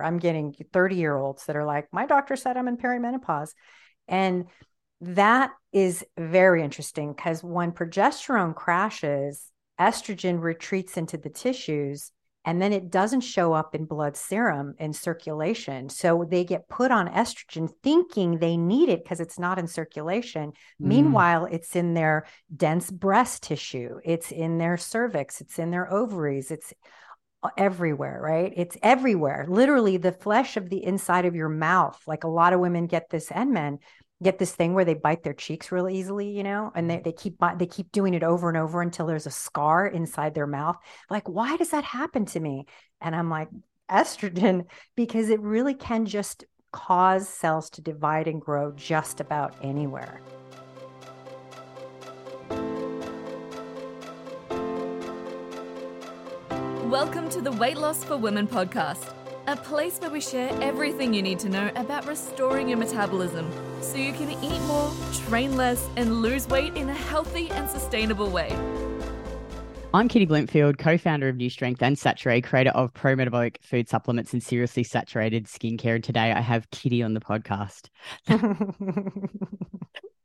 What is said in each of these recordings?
I'm getting 30 year olds that are like, my doctor said I'm in perimenopause. And that is very interesting because when progesterone crashes, estrogen retreats into the tissues and then it doesn't show up in blood serum in circulation. So they get put on estrogen thinking they need it because it's not in circulation. Mm. Meanwhile, it's in their dense breast tissue, it's in their cervix, it's in their ovaries, it's everywhere, right? It's everywhere. Literally, the flesh of the inside of your mouth. Like a lot of women get this and men get this thing where they bite their cheeks real easily, you know, and they, mm-hmm. they keep they keep doing it over and over until there's a scar inside their mouth. Like, why does that happen to me? And I'm like, estrogen, because it really can just cause cells to divide and grow just about anywhere. Welcome to the Weight Loss for Women podcast a place where we share everything you need to know about restoring your metabolism so you can eat more, train less, and lose weight in a healthy and sustainable way. I'm Kitty Blomfield, co founder of New Strength and Saturée, creator of pro metabolic food supplements and seriously saturated skincare. And today I have Kitty on the podcast.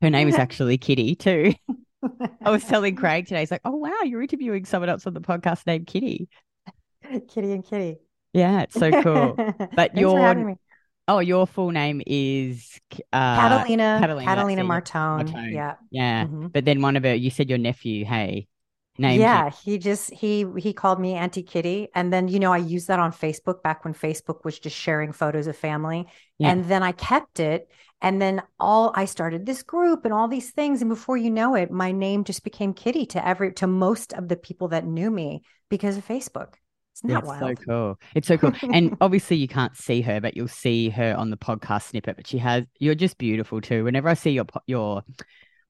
Her name is actually Kitty, too. I was telling Craig today, he's like, oh, wow, you're interviewing someone else on the podcast named Kitty. Kitty and Kitty. Yeah, it's so cool. But your oh, your full name is uh, Catalina Catalina, Catalina Martone. Martone. Yeah, yeah. Mm-hmm. But then one of it, you said your nephew. Hey, name. Yeah, he just he he called me Auntie Kitty, and then you know I used that on Facebook back when Facebook was just sharing photos of family, yeah. and then I kept it. And then all I started this group and all these things. And before you know it, my name just became Kitty to every to most of the people that knew me because of Facebook. Isn't that it's wild? so cool. It's so cool. and obviously you can't see her, but you'll see her on the podcast snippet. But she has you're just beautiful too. Whenever I see your your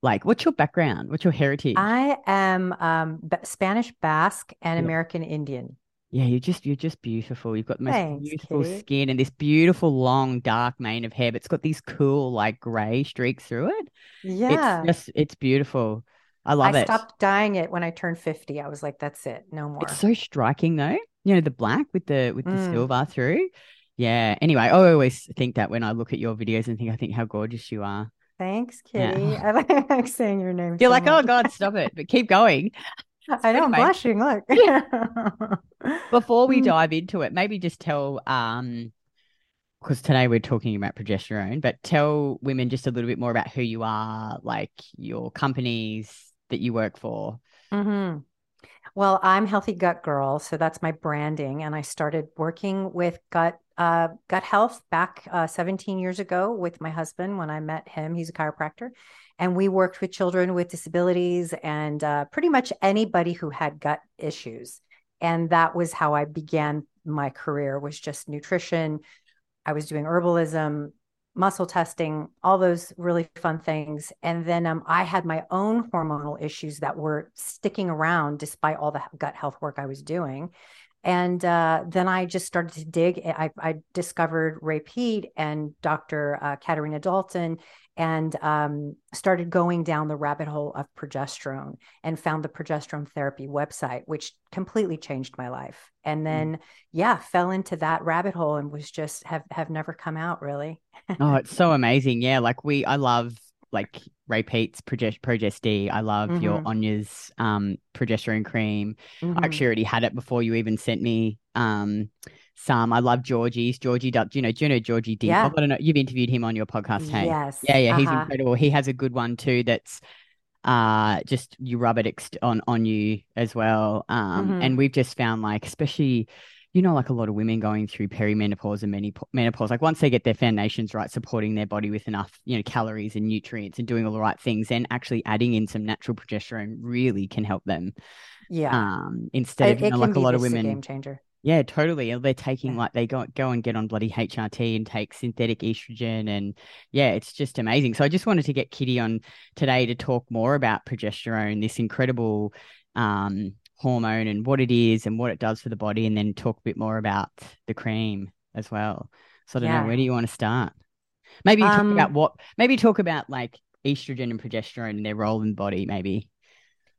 like what's your background? What's your heritage? I am um Spanish Basque and American Indian. Yeah, you're just you're just beautiful. You've got the most Thanks, beautiful Kitty. skin and this beautiful long dark mane of hair, but it's got these cool like grey streaks through it. Yeah. It's just it's beautiful. I love I it. I stopped dyeing it when I turned 50. I was like, that's it, no more. It's so striking though you know the black with the with the mm. silver through yeah anyway i always think that when i look at your videos and think i think how gorgeous you are thanks kitty yeah. i like saying your name you're so like oh, much. oh god stop it but keep going I know anyway. I'm blushing. Look. Before we mm. dive into it, maybe just tell um because today we're talking about progesterone, but tell women just a little bit more about who you are, like your companies that you work for. Mm-hmm. Well, I'm Healthy Gut Girl, so that's my branding, and I started working with gut uh, gut health back uh, 17 years ago with my husband when I met him. He's a chiropractor, and we worked with children with disabilities and uh, pretty much anybody who had gut issues. And that was how I began my career was just nutrition. I was doing herbalism, muscle testing, all those really fun things. And then um, I had my own hormonal issues that were sticking around despite all the gut health work I was doing. And uh, then I just started to dig. I, I discovered Ray Peat and Dr. Uh, Katharina Dalton and um, started going down the rabbit hole of progesterone and found the progesterone therapy website, which completely changed my life. And mm. then, mm. yeah, fell into that rabbit hole and was just have have never come out really. oh, it's so amazing! Yeah, like we, I love like Ray Peat's Progest- Progest D. I love mm-hmm. your Ona's um, progesterone cream. Mm-hmm. I actually already had it before you even sent me um, some. I love Georgie's. Georgie, do you know, do you know Georgie D? Yeah. I don't know. You've interviewed him on your podcast, hey? Yes. Yeah, yeah. Uh-huh. He's incredible. He has a good one too. That's uh just you rub it on on you as well. Um, mm-hmm. and we've just found like, especially you know, like a lot of women going through perimenopause and many menopause, like once they get their foundations right, supporting their body with enough, you know, calories and nutrients and doing all the right things, then actually adding in some natural progesterone really can help them. Yeah. Um, instead of you know, like a lot of women game changer. Yeah, totally. They're taking like they go go and get on bloody HRT and take synthetic estrogen, and yeah, it's just amazing. So I just wanted to get Kitty on today to talk more about progesterone, this incredible um, hormone, and what it is and what it does for the body, and then talk a bit more about the cream as well. So I don't yeah. know where do you want to start? Maybe talk um, about what. Maybe talk about like estrogen and progesterone and their role in the body. Maybe.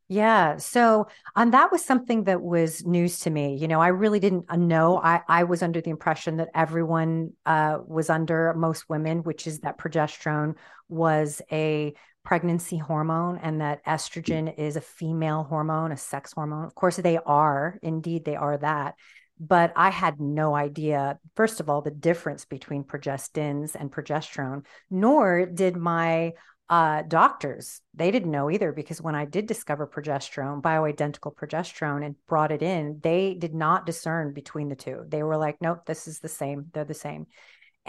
Yeah. So um, that was something that was news to me. You know, I really didn't uh, know. I, I was under the impression that everyone uh, was under, most women, which is that progesterone was a pregnancy hormone and that estrogen is a female hormone, a sex hormone. Of course, they are. Indeed, they are that. But I had no idea, first of all, the difference between progestins and progesterone, nor did my uh, doctors, they didn't know either because when I did discover progesterone, bioidentical progesterone, and brought it in, they did not discern between the two. They were like, nope, this is the same. They're the same.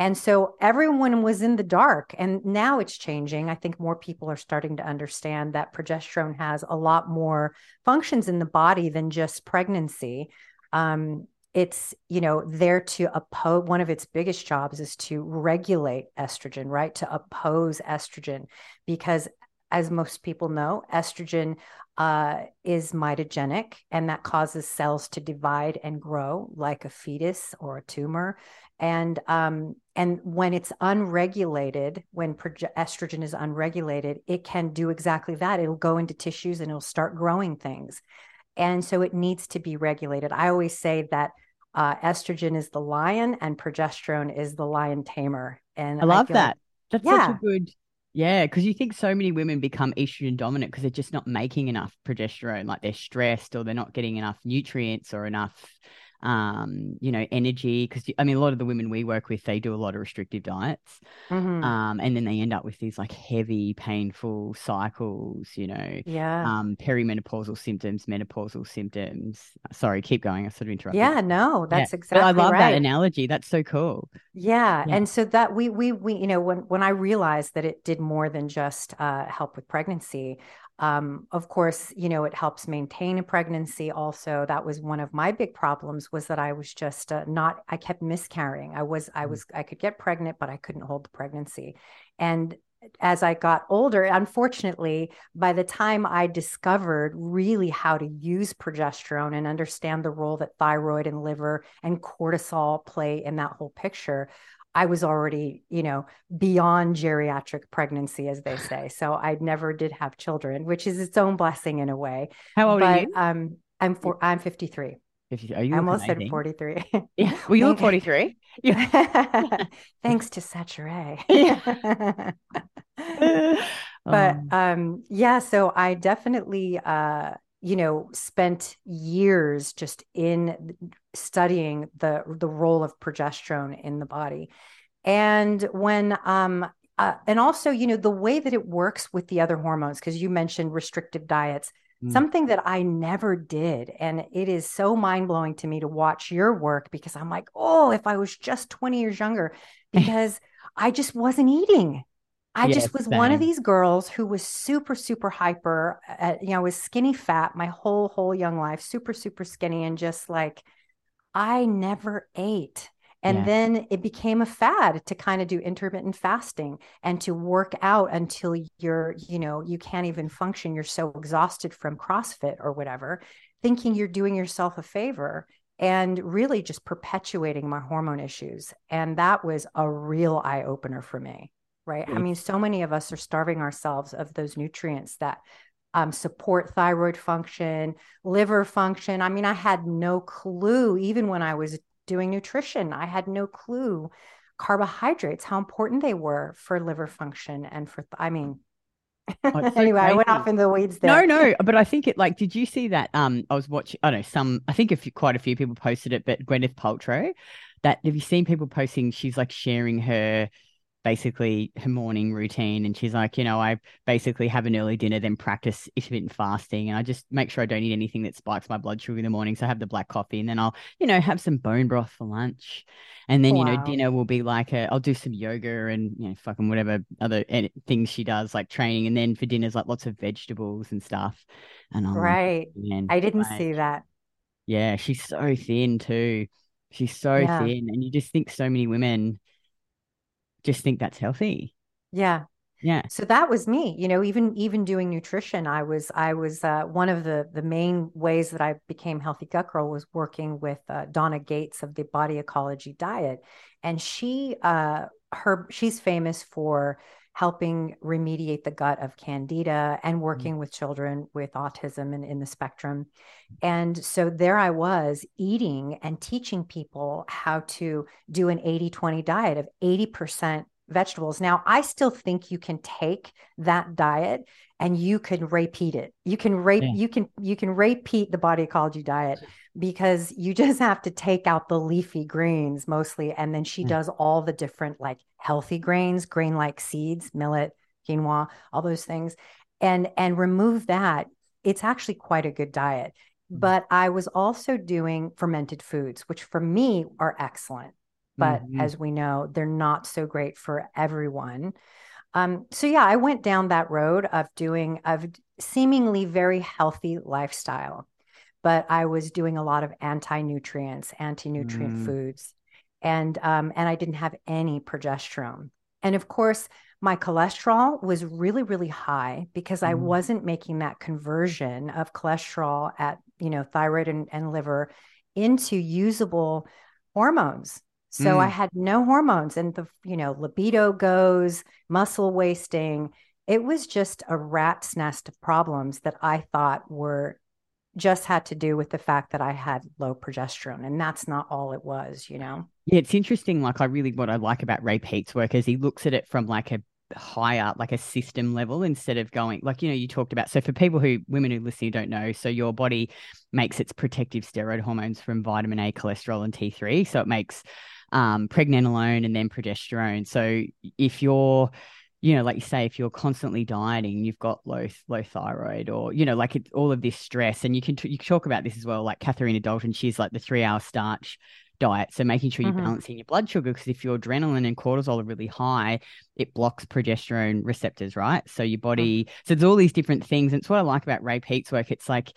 And so everyone was in the dark. And now it's changing. I think more people are starting to understand that progesterone has a lot more functions in the body than just pregnancy. Um, it's you know there to oppose one of its biggest jobs is to regulate estrogen right to oppose estrogen because as most people know estrogen uh, is mitogenic and that causes cells to divide and grow like a fetus or a tumor and um, and when it's unregulated when proge- estrogen is unregulated it can do exactly that it'll go into tissues and it'll start growing things and so it needs to be regulated. I always say that uh, estrogen is the lion and progesterone is the lion tamer. And I love I that. Like, That's yeah. such a good, yeah, because you think so many women become estrogen dominant because they're just not making enough progesterone, like they're stressed or they're not getting enough nutrients or enough um, you know, energy. Because I mean, a lot of the women we work with, they do a lot of restrictive diets, mm-hmm. um, and then they end up with these like heavy, painful cycles. You know, yeah, um, perimenopausal symptoms, menopausal symptoms. Sorry, keep going. I sort of interrupted. Yeah, no, that's yeah. exactly. But I love right. that analogy. That's so cool. Yeah. yeah. and so that we we we you know when when I realized that it did more than just uh, help with pregnancy, um, of course, you know, it helps maintain a pregnancy. Also, that was one of my big problems was that I was just uh, not, I kept miscarrying. I was, I mm. was, I could get pregnant, but I couldn't hold the pregnancy. And as I got older, unfortunately, by the time I discovered really how to use progesterone and understand the role that thyroid and liver and cortisol play in that whole picture, I was already, you know, beyond geriatric pregnancy, as they say. So I never did have children, which is its own blessing in a way. How old but, are you? Um, I'm for, I'm 53. 53. Are you I almost said 43. Yeah. Well, you look 43. Yeah. Thanks to Saturée. but um, um, yeah, so I definitely uh you know spent years just in studying the the role of progesterone in the body and when um uh, and also you know the way that it works with the other hormones because you mentioned restrictive diets mm. something that i never did and it is so mind-blowing to me to watch your work because i'm like oh if i was just 20 years younger because i just wasn't eating I yes, just was same. one of these girls who was super, super hyper. Uh, you know, I was skinny fat my whole, whole young life, super, super skinny, and just like I never ate. And yeah. then it became a fad to kind of do intermittent fasting and to work out until you're, you know, you can't even function. You're so exhausted from CrossFit or whatever, thinking you're doing yourself a favor and really just perpetuating my hormone issues. And that was a real eye opener for me right? Mm-hmm. I mean, so many of us are starving ourselves of those nutrients that um, support thyroid function, liver function. I mean, I had no clue, even when I was doing nutrition, I had no clue carbohydrates, how important they were for liver function and for, th- I mean, Oh, anyway. I went off in the weeds there. No, no, but I think it like, did you see that? Um, I was watching, I don't know, some, I think if quite a few people posted it, but Gwyneth Paltrow, that have you seen people posting? She's like sharing her basically her morning routine and she's like you know i basically have an early dinner then practice intermittent fasting and i just make sure i don't eat anything that spikes my blood sugar in the morning so i have the black coffee and then i'll you know have some bone broth for lunch and then wow. you know dinner will be like a, i'll do some yoga and you know fucking whatever other eh, things she does like training and then for dinners like lots of vegetables and stuff and I'm right like, i didn't like, see that yeah she's so thin too she's so yeah. thin and you just think so many women just think that's healthy. Yeah. Yeah. So that was me, you know, even even doing nutrition, I was I was uh, one of the the main ways that I became healthy gut girl was working with uh, Donna Gates of the Body Ecology Diet, and she uh her she's famous for helping remediate the gut of candida and Mm. working with children with autism and in the spectrum. And so there I was eating and teaching people how to do an 80 20 diet of 80% vegetables. Now, I still think you can take that diet and you can repeat it. You can rape, Yeah. you can, you can repeat the body ecology diet because you just have to take out the leafy greens mostly. And then she Mm. does all the different like healthy grains, grain like seeds, millet, quinoa, all those things, and and remove that. It's actually quite a good diet. Mm. But I was also doing fermented foods, which for me are excellent. But Mhm. as we know, they're not so great for everyone. Um, so yeah, I went down that road of doing of seemingly very healthy lifestyle, but I was doing a lot of anti-nutrients, anti-nutrient Mm. foods, and um, and I didn't have any progesterone. And of course, my cholesterol was really, really high because I Mm. wasn't making that conversion of cholesterol at you know thyroid and, and liver into usable hormones. So I Mm. had no hormones, and the you know libido goes, muscle wasting. It was just a rat's nest of problems that I thought were just had to do with the fact that I had low progesterone, and that's not all it was, you know. Yeah, it's interesting. Like, I really what I like about Ray Peat's work is he looks at it from like a higher, like a system level instead of going like you know you talked about. So for people who women who listen who don't know, so your body makes its protective steroid hormones from vitamin A, cholesterol, and T three. So it makes um, pregnenolone and then progesterone. So if you're you know, like you say, if you're constantly dieting, you've got low low thyroid, or you know, like it, all of this stress, and you can you can talk about this as well. Like Katharina Dalton, she's like the three hour starch diet, so making sure you're Mhm. balancing your blood sugar because if your adrenaline and cortisol are really high, it blocks progesterone receptors, right? So your body, so there's all these different things. And it's what I like about Ray Peat's work. It's like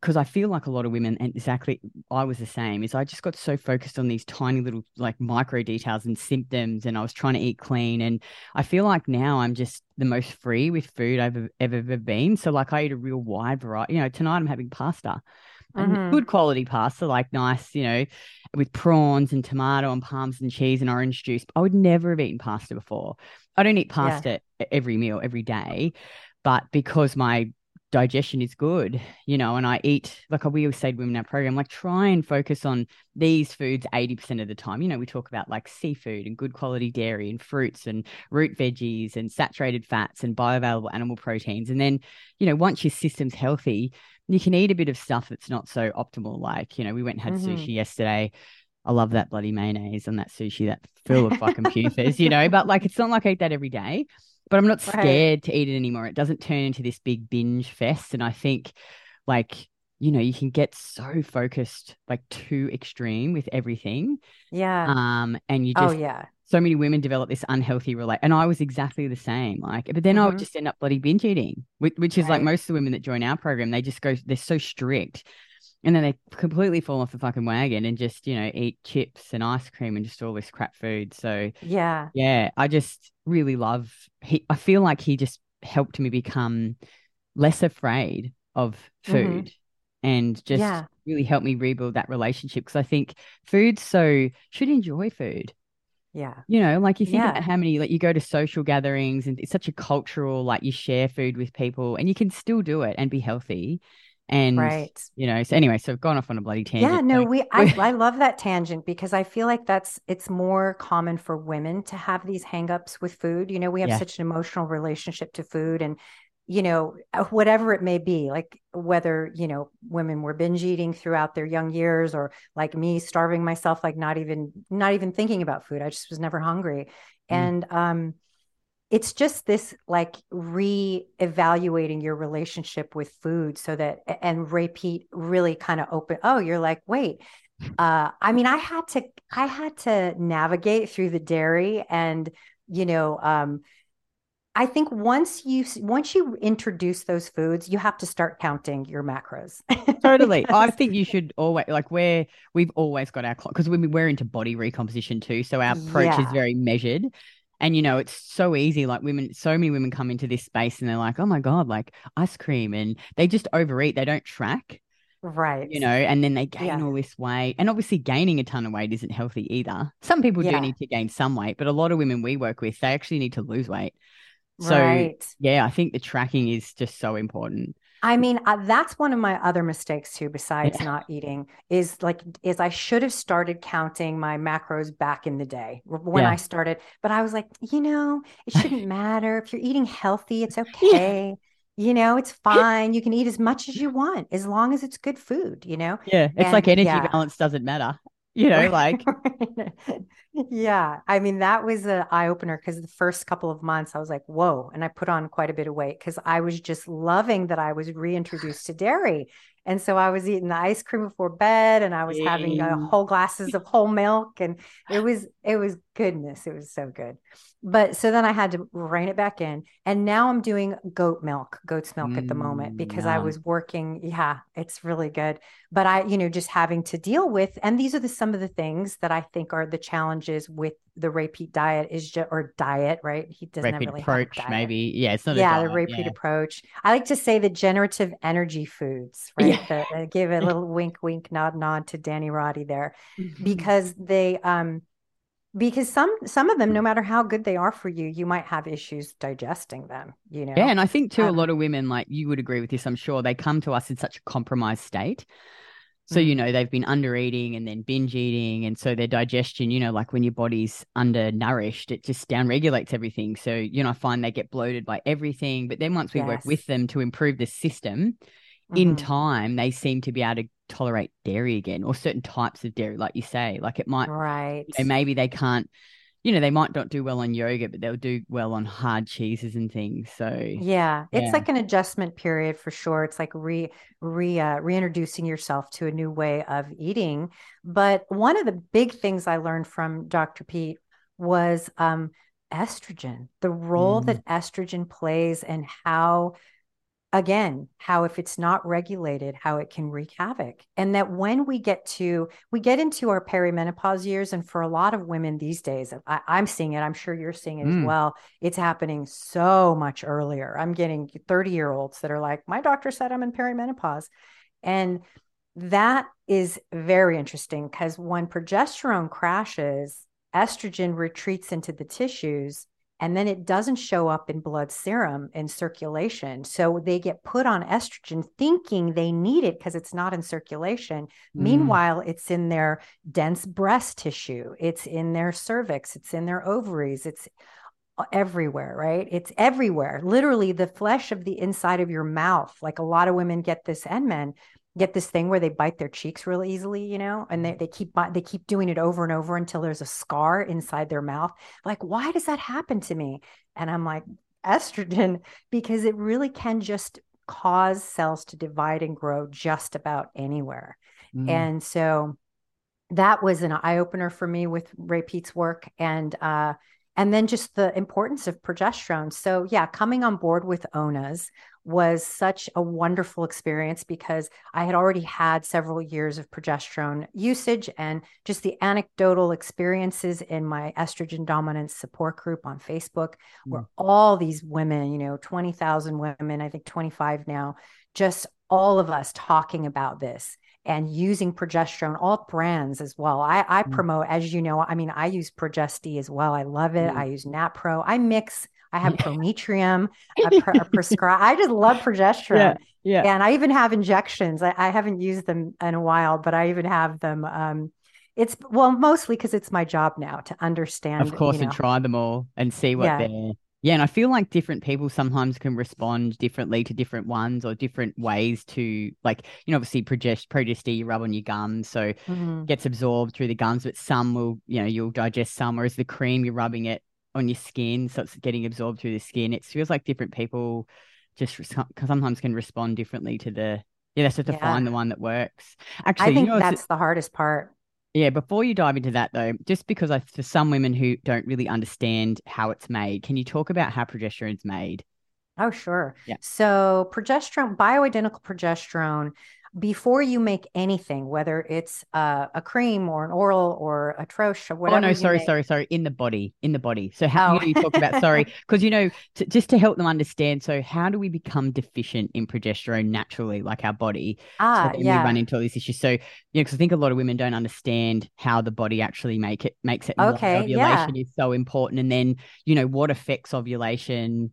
because I feel like a lot of women, and exactly I was the same, is I just got so focused on these tiny little like micro details and symptoms, and I was trying to eat clean. And I feel like now I'm just the most free with food I've ever, ever been. So like I eat a real wide variety. You know, tonight I'm having pasta. And Mhm. good quality pasta, like nice, you know, with prawns and tomato and parmesan and cheese and orange juice. I would never have eaten pasta before. I don't eat pasta e- every meal, every day, but because my digestion is good, you know, and I eat like we always say to women in our program, like try and focus on these foods 80% of the time. You know, we talk about like seafood and good quality dairy and fruits and root veggies and saturated fats and bioavailable animal proteins. And then, you know, once your system's healthy, you can eat a bit of stuff that's not so optimal. Like, you know, we went and had Mhm. sushi yesterday. I love that bloody mayonnaise on that sushi, that full of fucking PUFAs, you know, but like it's not like I eat that every day but I'm not Right. scared to eat it anymore. It doesn't turn into this big binge fest. And I think, like, you know, you can get so focused, like, too extreme with everything. Yeah. Um, and you just, oh just, yeah. so many women develop this unhealthy relate. And I was exactly the same. Like, but then I would Mhm. just end up bloody binge eating, which, which is like most of the women that join our program, they just go, they're so strict. And then they completely fall off the fucking wagon and just, you know, eat chips and ice cream and just all this crap food. So, Yeah. yeah, I just really love he I feel like he just helped me become less afraid of food and just Mm-hmm. Yeah. really helped me rebuild that relationship because I think food so should enjoy food. Yeah. You know, like you think Yeah. about how many like you go to social gatherings and it's such a cultural like you share food with people and you can still do it and be healthy. And Right. you know, so anyway, so I've gone off on a bloody tangent. Yeah, no, we I, I love that tangent because I feel like that's it's more common for women to have these hangups with food. You know, we have Yeah. such an emotional relationship to food and you know, uh, whatever it may be, like whether, you know, women were binge eating throughout their young years or like me starving myself, like not even not even thinking about food. I just was never hungry. Mm. And um it's just this like re-evaluating your relationship with food so that and Ray Peat really kind of open oh you're like wait uh i mean i had to i had to navigate through the dairy and you know um i think once you once you introduce those foods you have to start counting your macros. Totally. I think you should always like we're we've always got our clock, because we, we're into body recomposition too so our approach is very measured and you know it's so easy like women so many women come into this space and they're like oh my god like ice cream and they just overeat they don't track Right. You know, and then they gain Yeah. all this weight. And obviously, gaining a ton of weight isn't healthy either. Some people Yeah. do need to gain some weight, but a lot of women we work with, they actually need to lose weight. So, right. yeah, I think the tracking is just so important. I mean, uh, that's one of my other mistakes too, besides Yeah. not eating, is like, is I should have started counting my macros back in the day when Yeah. I started. But I was like, you know, it shouldn't matter. If you're eating healthy, it's okay. You know, it's fine. You can eat as much as you want as long as it's good food, you know? Yeah. It's like energy yeah. balance doesn't matter. You know, like, yeah. I mean that was an eye-opener because the first couple of months i was like whoa and i put on quite a bit of weight because i was just loving that i was reintroduced to dairy. And so i was eating the ice cream before bed and i was having uh, whole glasses of whole milk and it was it was goodness it was so good but so then i had to rein it back in and now i'm doing goat milk goat's milk at the moment Mm, because i was working yeah it's really good but I, you know, just having to deal with, and these are the some of the things that I think are the challenges with the Ray Peat diet is just or diet, right? He doesn't rapid really have a Ray Peat approach, diet. maybe. Yeah. It's not Yeah, a the Ray Peat yeah. approach. I like to say the generative energy foods, right? The, uh, give a little wink, wink, nod, nod to Danny Roddy there Mm-hmm. because they, um, because some some of them, no matter how good they are for you, you might have issues digesting them. You know. Yeah, and I think too, a Um, lot of women, like you would agree with this, I'm sure, they come to us in such a compromised state. So, Mm. you know, they've been under eating and then binge eating. And so their digestion, you know, like when your body's undernourished, it just down regulates everything. So, you know, I find they get bloated by everything. But then once we work with them to improve the system, in Mhm. time, they seem to be able to tolerate dairy again or certain types of dairy, like you say. Like it might, Right. you know, maybe they can't, you know, they might not do well on yogurt, but they'll do well on hard cheeses and things. So, Yeah, it's Yeah. like an adjustment period for sure. It's like re re uh, reintroducing yourself to a new way of eating. But one of the big things I learned from Dr. Peat was um, estrogen, the role Mm. that estrogen plays, and how, again, how if it's not regulated, how it can wreak havoc. And that when we get to we get into our perimenopause years, and for a lot of women these days, I, I'm seeing it. I'm sure you're seeing it as Mm. well it's happening so much earlier. I'm getting 30 year olds that are like, my doctor said I'm in perimenopause. And that is very interesting because when progesterone crashes, estrogen retreats into the tissues and then it doesn't show up in blood serum and circulation. So they get put on estrogen thinking they need it because it's not in circulation. Mm. Meanwhile, it's in their dense breast tissue, it's in their cervix, it's in their ovaries, it's everywhere, right? It's everywhere. Literally, the flesh of the inside of your mouth. Like a lot of women get this, and men get this thing where they bite their cheeks really easily, you know, and they, they keep they keep doing it over and over until there's a scar inside their mouth. Like, why does that happen to me? And I'm like, estrogen, because it really can just cause cells to divide and grow just about anywhere. Mm. And so that was an eye opener for me with Ray Peat's work and uh and then just the importance of progesterone. So yeah, coming on board with Ona's was such a wonderful experience because I had already had several years of progesterone usage and just the anecdotal experiences in my estrogen dominance support group on Facebook hmm. where all these women, you know, 20,000 women, I think 25 now, just all of us talking about this and using progesterone, all brands as well. I, I Mm. promote, as you know, I mean, I use Progesti as well. I love it. Mm. I use NatPro. I mix, I have. Prometrium, I pre- prescribe. I just love progesterone. Yeah. Yeah. And I even have injections. I, I haven't used them in a while, but I even have them. Um, it's well, mostly because it's my job now to understand. of course, you know, and try them all and see what Yeah. they're. Yeah, and I feel like different people sometimes can respond differently to different ones or different ways to like you know obviously progest progesti you rub on your gums so Mhm. gets absorbed through the gums, but some will you know you'll digest some, whereas the cream you're rubbing it on your skin, so it's getting absorbed through the skin. It feels like different people just res- sometimes can respond differently to the yeah. That's just to Yeah. find the one that works. Actually, I think you know, that's the hardest part. Yeah, before you dive into that though, just because I, for some women who don't really understand how it's made, can you talk about how progesterone's made? Oh, sure. Yeah. So progesterone, bioidentical progesterone, before you make anything, whether it's uh, a cream or an oral or a troche or whatever. Oh no, sorry, make. sorry, sorry. In the body, in the body. So how oh. you, know, you talk about sorry, because you know, to, just to help them understand. So how do we become deficient in progesterone naturally, like our body? Ah, so yeah. We run into all these issues. So you know, because I think a lot of women don't understand how the body actually make it makes it. Okay, ovulation yeah. is so important, and then you know what affects ovulation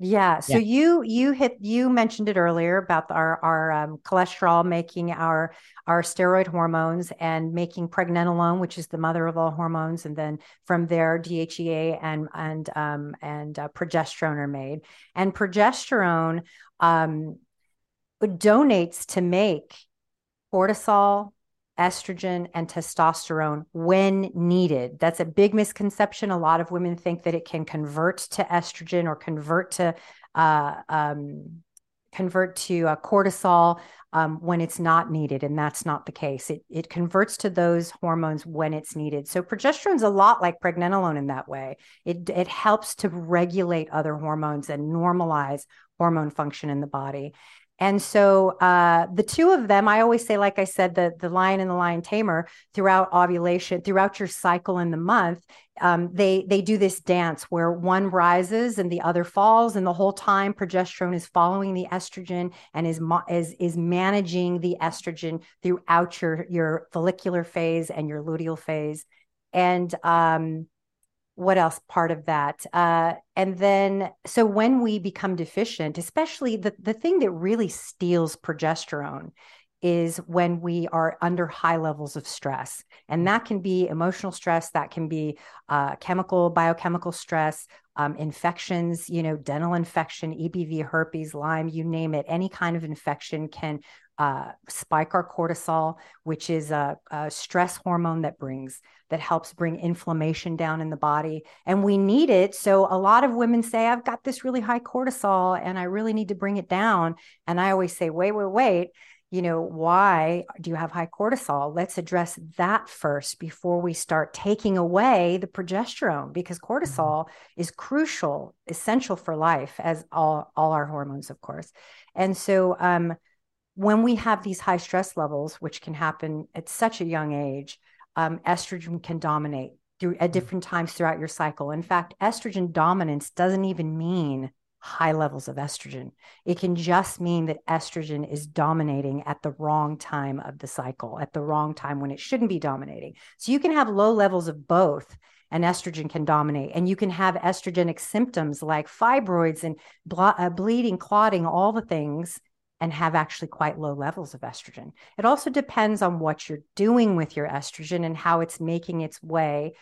yeah. So yeah. you you hit you mentioned it earlier about our our um, cholesterol making our our steroid hormones and making pregnenolone, which is the mother of all hormones, and then from there DHEA and and um, and uh, progesterone are made. And progesterone um, donates to make cortisol, estrogen and testosterone when needed. That's a big misconception. A lot of women think that it can convert to estrogen or convert to uh, um, convert to uh, cortisol um, when it's not needed, and that's not the case. It it converts to those hormones when it's needed. So progesterone is a lot like pregnenolone in that way. It it helps to regulate other hormones and normalize hormone function in the body. And so uh, the two of them, I always say, like I said, the, the lion and the lion tamer throughout ovulation, throughout your cycle in the month, um, they they do this dance where one rises and the other falls, and the whole time progesterone is following the estrogen and is is is managing the estrogen throughout your your follicular phase and your luteal phase, and um, what else part of that? Uh, and then so when we become deficient especially the, the thing that really steals progesterone is when we are under high levels of stress and that can be emotional stress that can be uh, chemical biochemical stress um, infections you know dental infection ebv herpes lyme you name it any kind of infection can uh, spike our cortisol, which is a, a, stress hormone that brings that helps bring inflammation down in the body, and we need it. So a lot of women say, "I've got this really high cortisol, and I really need to bring it down." And I always say, "Wait, wait, wait." You know, why do you have high cortisol? Let's address that first before we start taking away the progesterone because mm-hmm. cortisol mm-hmm. is crucial, essential for life, as all, all our hormones, of course. And so, um, when we have these high stress levels, which can happen at such a young age, um, estrogen can dominate through at mm. different times throughout your cycle. In fact, estrogen dominance doesn't even mean high levels of estrogen. It can just mean that estrogen is dominating at the wrong time of the cycle, at the wrong time when it shouldn't be dominating. So you can have low levels of both and estrogen can dominate. And you can have estrogenic symptoms like fibroids and ble- uh, bleeding, clotting, all the things and have actually quite low levels of estrogen. It also depends on what you're doing with your estrogen and how it's making its way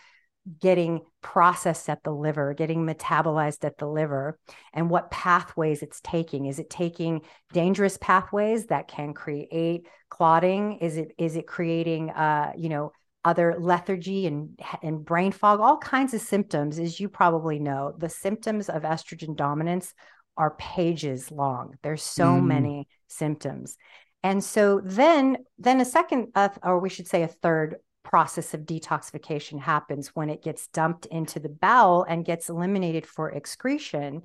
getting processed at the liver, getting metabolized at the liver, and what pathways it's taking. Is it taking dangerous pathways that can create clotting? Is it is it creating uh, you know, other lethargy and and brain fog, all kinds of symptoms, as you probably know. The symptoms of estrogen dominance are pages long. There's so mm. many symptoms. And so then then a second uh, or we should say a third process of detoxification happens when it gets dumped into the bowel and gets eliminated for excretion.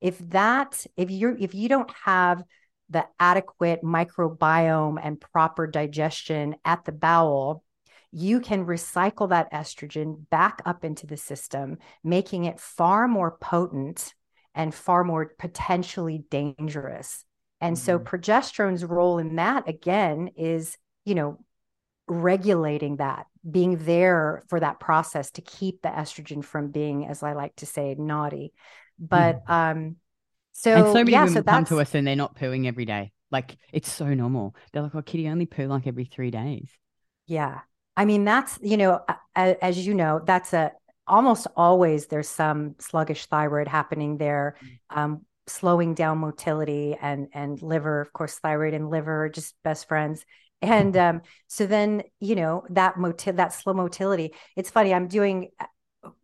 If that if you're if you don't have the adequate microbiome and proper digestion at the bowel, you can recycle that estrogen back up into the system, making it far more potent and far more potentially dangerous. And mm-hmm. so progesterone's role in that again is, you know, regulating that, being there for that process to keep the estrogen from being, as I like to say, naughty. But mm. um so, and so many yeah, women so come to us and they're not pooing every day. Like it's so normal. They're like, "Oh, Kitty, only poo like every three days." Yeah, I mean that's you know, as you know, that's a almost always there's some sluggish thyroid happening there, mm. um, slowing down motility and and liver, of course, thyroid and liver are just best friends. And um, so then you know that motil that slow motility. It's funny. I'm doing uh,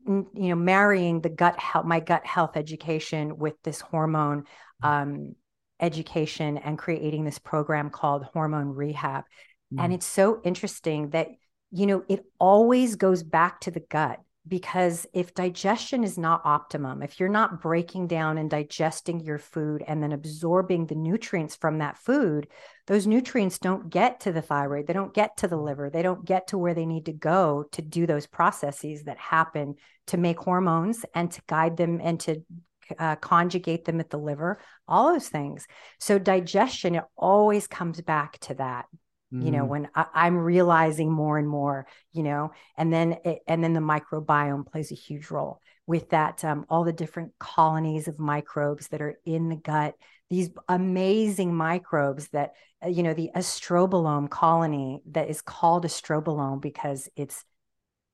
you know marrying the gut health my gut health education with this hormone um, education and creating this program called hormone rehab mm. and it's so interesting that you know it always goes back to the gut because if digestion is not optimum, if you're not breaking down and digesting your food and then absorbing the nutrients from that food, those nutrients don't get to the thyroid, they don't get to the liver, they don't get to where they need to go to do those processes that happen to make hormones and to guide them and to uh, conjugate them at the liver, all those things. So, digestion, it always comes back to that mm. you know mm. when I, am realizing more and more you know and then it, and then the microbiome plays a huge role with that um, all the different colonies of microbes that are in the gut these amazing microbes that uh, you know the estrobolome colony that is called estrobolome because it's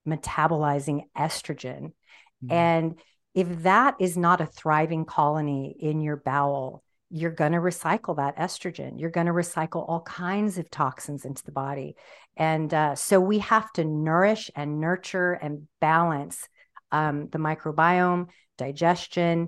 metabolizing estrogen mm. and if that is not a thriving colony in your bowel you're going to recycle that estrogen. You're going to recycle all kinds of toxins into the body. And uh, so we have to nourish and nurture and balance um, the microbiome, digestion.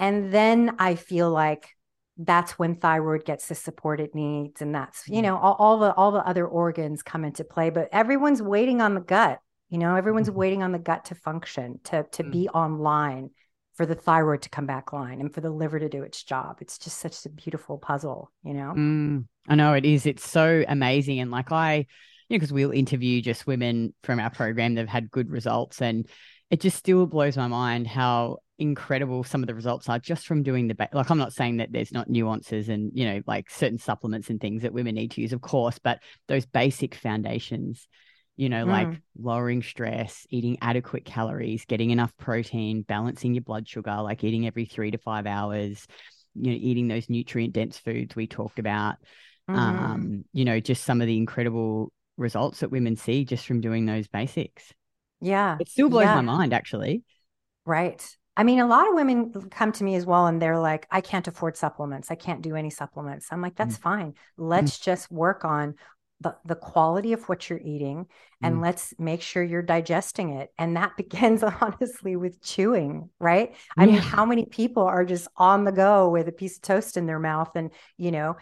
And then I feel like that's when thyroid gets the support it needs. And that's, you mm. know, all, all the all the other organs come into play. But everyone's waiting on the gut. You know, everyone's mm-hmm. waiting on the gut to function, to to mm. be online for the thyroid to come back line and for the liver to do its job. It's just such a beautiful puzzle, you know? Mm, I know it is. It's so amazing. And like I, you know, because we'll interview just women from our program that have had good results. And it just still blows my mind how incredible some of the results are just from doing the, ba- like, I'm not saying that there's not nuances and, you know, like certain supplements and things that women need to use, of course, but those basic foundations you know, mm. like lowering stress, eating adequate calories, getting enough protein, balancing your blood sugar, like eating every three to five hours, you know, eating those nutrient dense foods we talked about. Mm. Um, you know, just some of the incredible results that women see just from doing those basics. Yeah. It still blows yeah. my mind, actually. Right. I mean, a lot of women come to me as well, and they're like, I can't afford supplements. I can't do any supplements. I'm like, that's mm. fine. Mm. Let's mm. just work on the, the quality of what you're eating and mm. let's make sure you're digesting it. And that begins honestly with chewing right? I mean how many people are just on the go with a piece of toast in their mouth and you know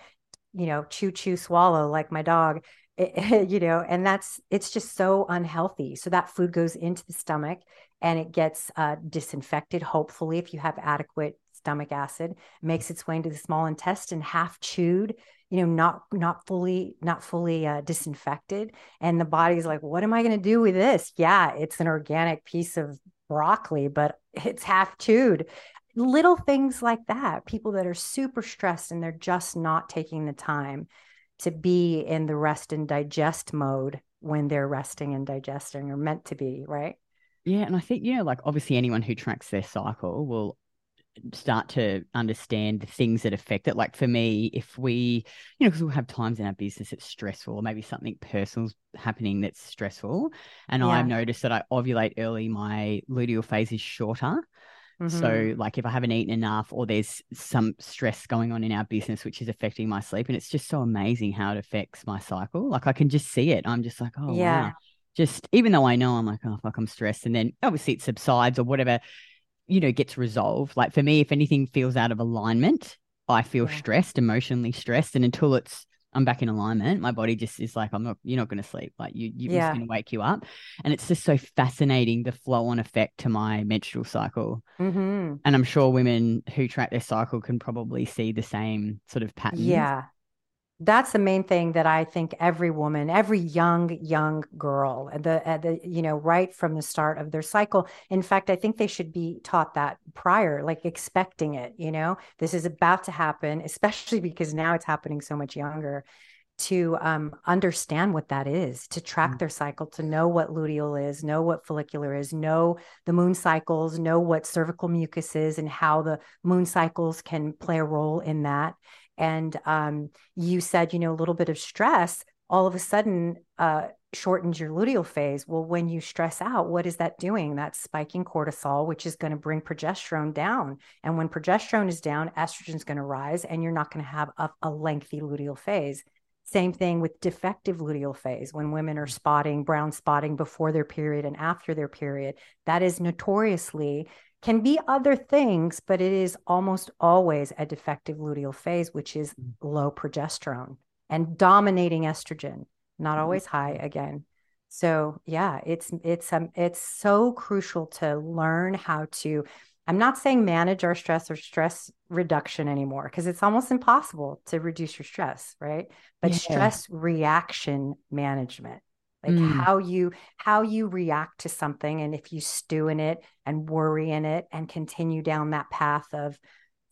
you know chew chew swallow like my dog it, you know and that's it's just so unhealthy. So that food goes into the stomach and it gets uh, disinfected hopefully if you have adequate stomach acid makes its way into the small intestine half chewed you know not not fully not fully uh, disinfected. And the body's like what am i going to do with this? Yeah it's an organic piece of broccoli but it's half chewed. Little things like that people that are super stressed and they're just not taking the time to be in the rest and digest mode when they're resting and digesting or meant to be right? Yeah and i think you know like obviously anyone who tracks their cycle will start to understand the things that affect it. Like for me, if we, you know, because we'll have times in our business that's stressful, or maybe something personal's happening that's stressful. And yeah. I've noticed that I ovulate early, my luteal phase is shorter. Mm-hmm. So, like, if I haven't eaten enough, or there's some stress going on in our business, which is affecting my sleep, and it's just so amazing how it affects my cycle. Like, I can just see it. I'm just like, oh, yeah. Wow. Just even though I know I'm like, oh, fuck, I'm stressed. And then obviously it subsides or whatever you know, gets resolved. Like for me, if anything feels out of alignment, I feel yeah. stressed, emotionally stressed. And until it's I'm back in alignment, my body just is like, I'm not, you're not going to sleep. Like you, you're yeah. just going to wake you up. And it's just so fascinating the flow on effect to my menstrual cycle. Mm-hmm. And I'm sure women who track their cycle can probably see the same sort of pattern. Yeah that's the main thing that I think every woman, every young young girl, the the you know right from the start of their cycle. In fact, I think they should be taught that prior, like expecting it. You know, this is about to happen, especially because now it's happening so much younger. To um, understand what that is, to track mm-hmm. their cycle, to know what luteal is, know what follicular is, know the moon cycles, know what cervical mucus is, and how the moon cycles can play a role in that and um, you said you know a little bit of stress all of a sudden uh, shortens your luteal phase. Well when you stress out what is that doing? That's spiking cortisol which is going to bring progesterone down. And when progesterone is down estrogen is going to rise and you're not going to have a, a lengthy luteal phase. Same thing with defective luteal phase. When women are spotting brown spotting before their period and after their period that is notoriously can be other things, but it is almost always a defective luteal phase, which is mm. low progesterone and dominating estrogen, not mm-hmm. always high again. So yeah, it's it's um it's so crucial to learn how to I'm not saying manage our stress or stress reduction anymore because it's almost impossible to reduce your stress, right? But yeah. stress reaction management, like mm. how you how you react to something and if you stew in it and worry in it and continue down that path of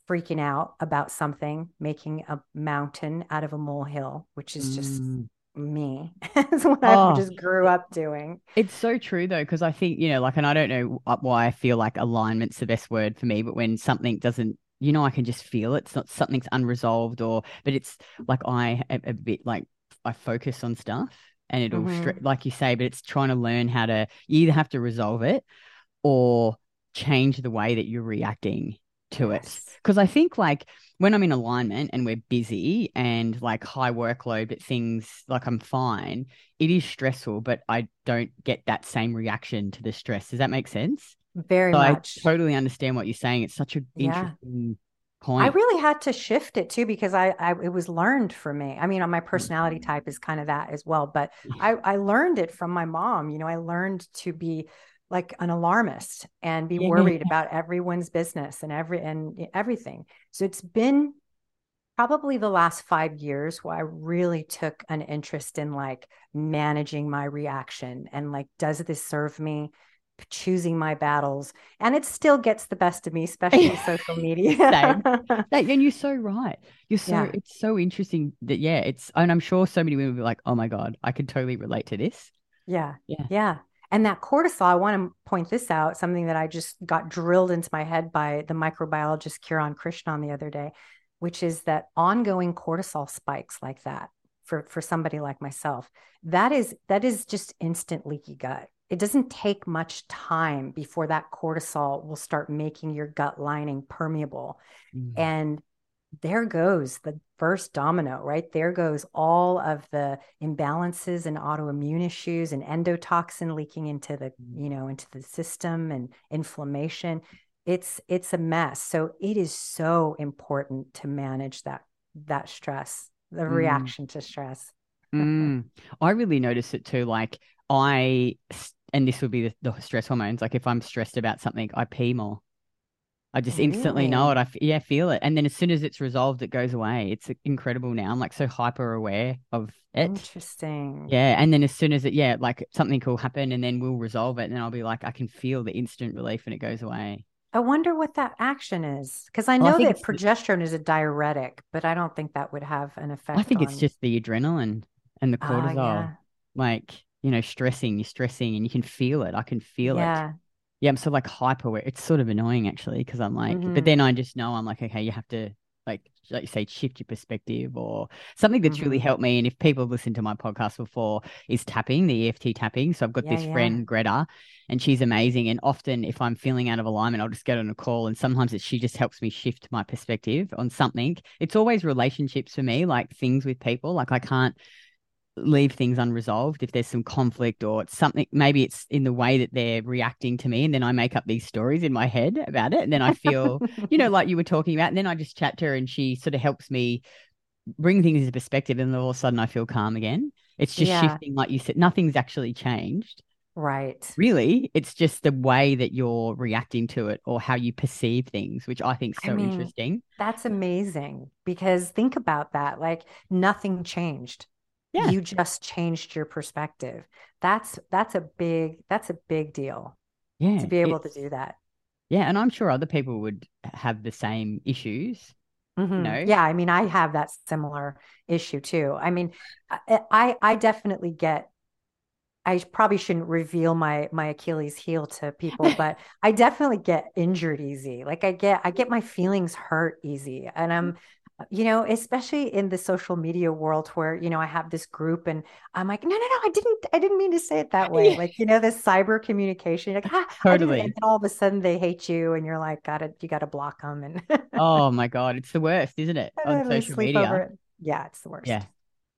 freaking out about something, making a mountain out of a molehill, which is just mm me. It's what oh, I just grew up doing. It's so true though, because I think, you know, like, and I don't know why I feel like alignment's the best word for me, but when something doesn't, you know, I can just feel it. It's not something's unresolved or, but it's like I a, a bit like I focus on stuff and it'll, mm-hmm. like you say, but it's trying to learn how to, you either have to resolve it or change the way that you're reacting to yes. it. Because I think like when I'm in alignment and we're busy and like high workload, but things like I'm fine, it is stressful, but I don't get that same reaction to the stress. Does that make sense? Very so much. I totally understand what you're saying. It's such an yeah. interesting point. I really had to shift it too because I, I it was learned for me. I mean, my personality mm-hmm. type is kind of that as well, but I I learned it from my mom. You know, I learned to be like an alarmist and be worried about everyone's business and every and everything. So it's been probably the last 5 years where I really took an interest in like managing my reaction and like does this serve me? Choosing my battles and it still gets the best of me especially social media. And you're so right. You're so yeah. it's so interesting that yeah it's and i'm sure so many women will be like oh my god i can totally relate to this. Yeah. Yeah. Yeah. And that cortisol, I want to point this out, something that I just got drilled into my head by the microbiologist Kiran Krishnan the other day, which is that ongoing cortisol spikes like that for, for somebody like myself, that is that is just instant leaky gut. It doesn't take much time before that cortisol will start making your gut lining permeable. Mm-hmm. And there goes the first domino, right? There goes all of the imbalances and autoimmune issues and endotoxin leaking into the, mm. you know, into the system and inflammation. It's it's a mess. So it is so important to manage that that stress, the mm. reaction to stress. mm. I really notice it too. Like I, and this would be the, the stress hormones. Like if I'm stressed about something, I pee more. I just instantly know it. I yeah feel it, and then as soon as it's resolved, it goes away. It's incredible now. I'm like so hyper aware of it. Interesting. Yeah, and then as soon as it yeah like something will happen, and then we'll resolve it, and then I'll be like I can feel the instant relief, and it goes away. I wonder what that action is because I know well, I that progesterone is a diuretic, but I don't think that would have an effect. I think on... it's just the adrenaline and the ah, cortisol. Uh, yeah. Like you know, stressing, you're stressing, and you can feel it. I can feel yeah. it yeah, I'm so like hyper. It's sort of annoying actually because I'm like, mm-hmm. but then I just know I'm like, okay, you have to like like you say shift your perspective or something that's mm-hmm. really helped me and if people have listened to my podcast before is tapping the EFT tapping so I've got yeah, this yeah. friend Greta and she's amazing and often if I'm feeling out of alignment I'll just get on a call and sometimes it, she just helps me shift my perspective on something it's always relationships for me like things with people like I can't leave things unresolved if there's some conflict or it's something maybe it's in the way that they're reacting to me and then I make up these stories in my head about it and then I feel you know like you were talking about and then I just chat to her and she sort of helps me bring things into perspective and all of a sudden I feel calm again. It's just yeah. shifting like you said nothing's actually changed. Right. Really it's just the way that you're reacting to it or how you perceive things which I think is so I mean, interesting. that's amazing because think about that like nothing changed yeah. you just changed your perspective that's that's a big that's a big deal yeah to be able to do that yeah and i'm sure other people would have the same issues mm-hmm. no yeah i mean i have that similar issue too i mean i i definitely get I probably shouldn't reveal my my Achilles heel to people, but I definitely get injured easy. Like I get I get my feelings hurt easy, and I'm you know, especially in the social media world where, you know, I have this group and I'm like, no, no, no, I didn't, I didn't mean to say it that way. Like, you know, this cyber communication, like, ah, totally. And all of a sudden they hate you and you're like, gotta, you gotta block them. And oh my God, it's the worst, isn't it? On social media. Yeah, it's the worst. Yeah.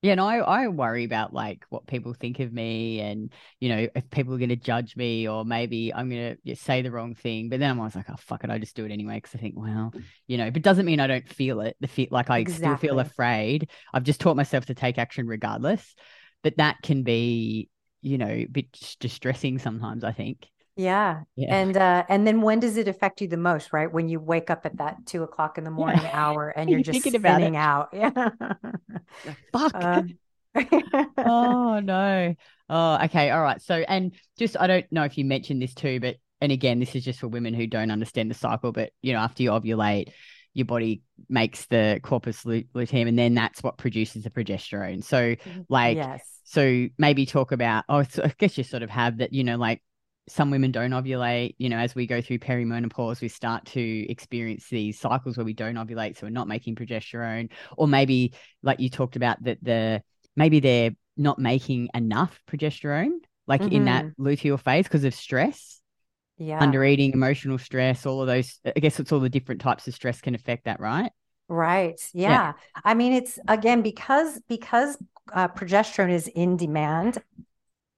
Yeah, no, I, I worry about like what people think of me and, you know, if people are going to judge me or maybe I'm going to say the wrong thing. But then I'm always like, oh, fuck it. I just do it anyway. Cause I think, well, you know, but doesn't mean I don't feel it. The feel like I exactly. still feel afraid. I've just taught myself to take action regardless. But that can be, you know, a bit distressing sometimes, I think. Yeah. Yeah. And uh and then when does it affect you the most, right? When you wake up at that two o'clock in the morning Yeah. hour and You're you're just spinning out. Yeah. Fuck. Uh, oh no. Oh, okay. All right. So, and just I don't know if you mentioned this too, but and again, this is just for women who don't understand the cycle. But you know, after you ovulate, your body makes the corpus luteum, and then that's what produces the progesterone. So, like, yes. so maybe talk about. Oh, so I guess you sort of have that. You know, like some women don't ovulate. You know, as we go through perimenopause, we start to experience these cycles where we don't ovulate, so we're not making progesterone, or maybe like you talked about that the maybe they're not making enough progesterone, like in that luteal phase because of stress, Yeah. under eating, emotional stress, all of those. I guess it's all the different types of stress can affect that, right? Right. Yeah. Yeah. I mean, it's again because because uh, progesterone is in demand.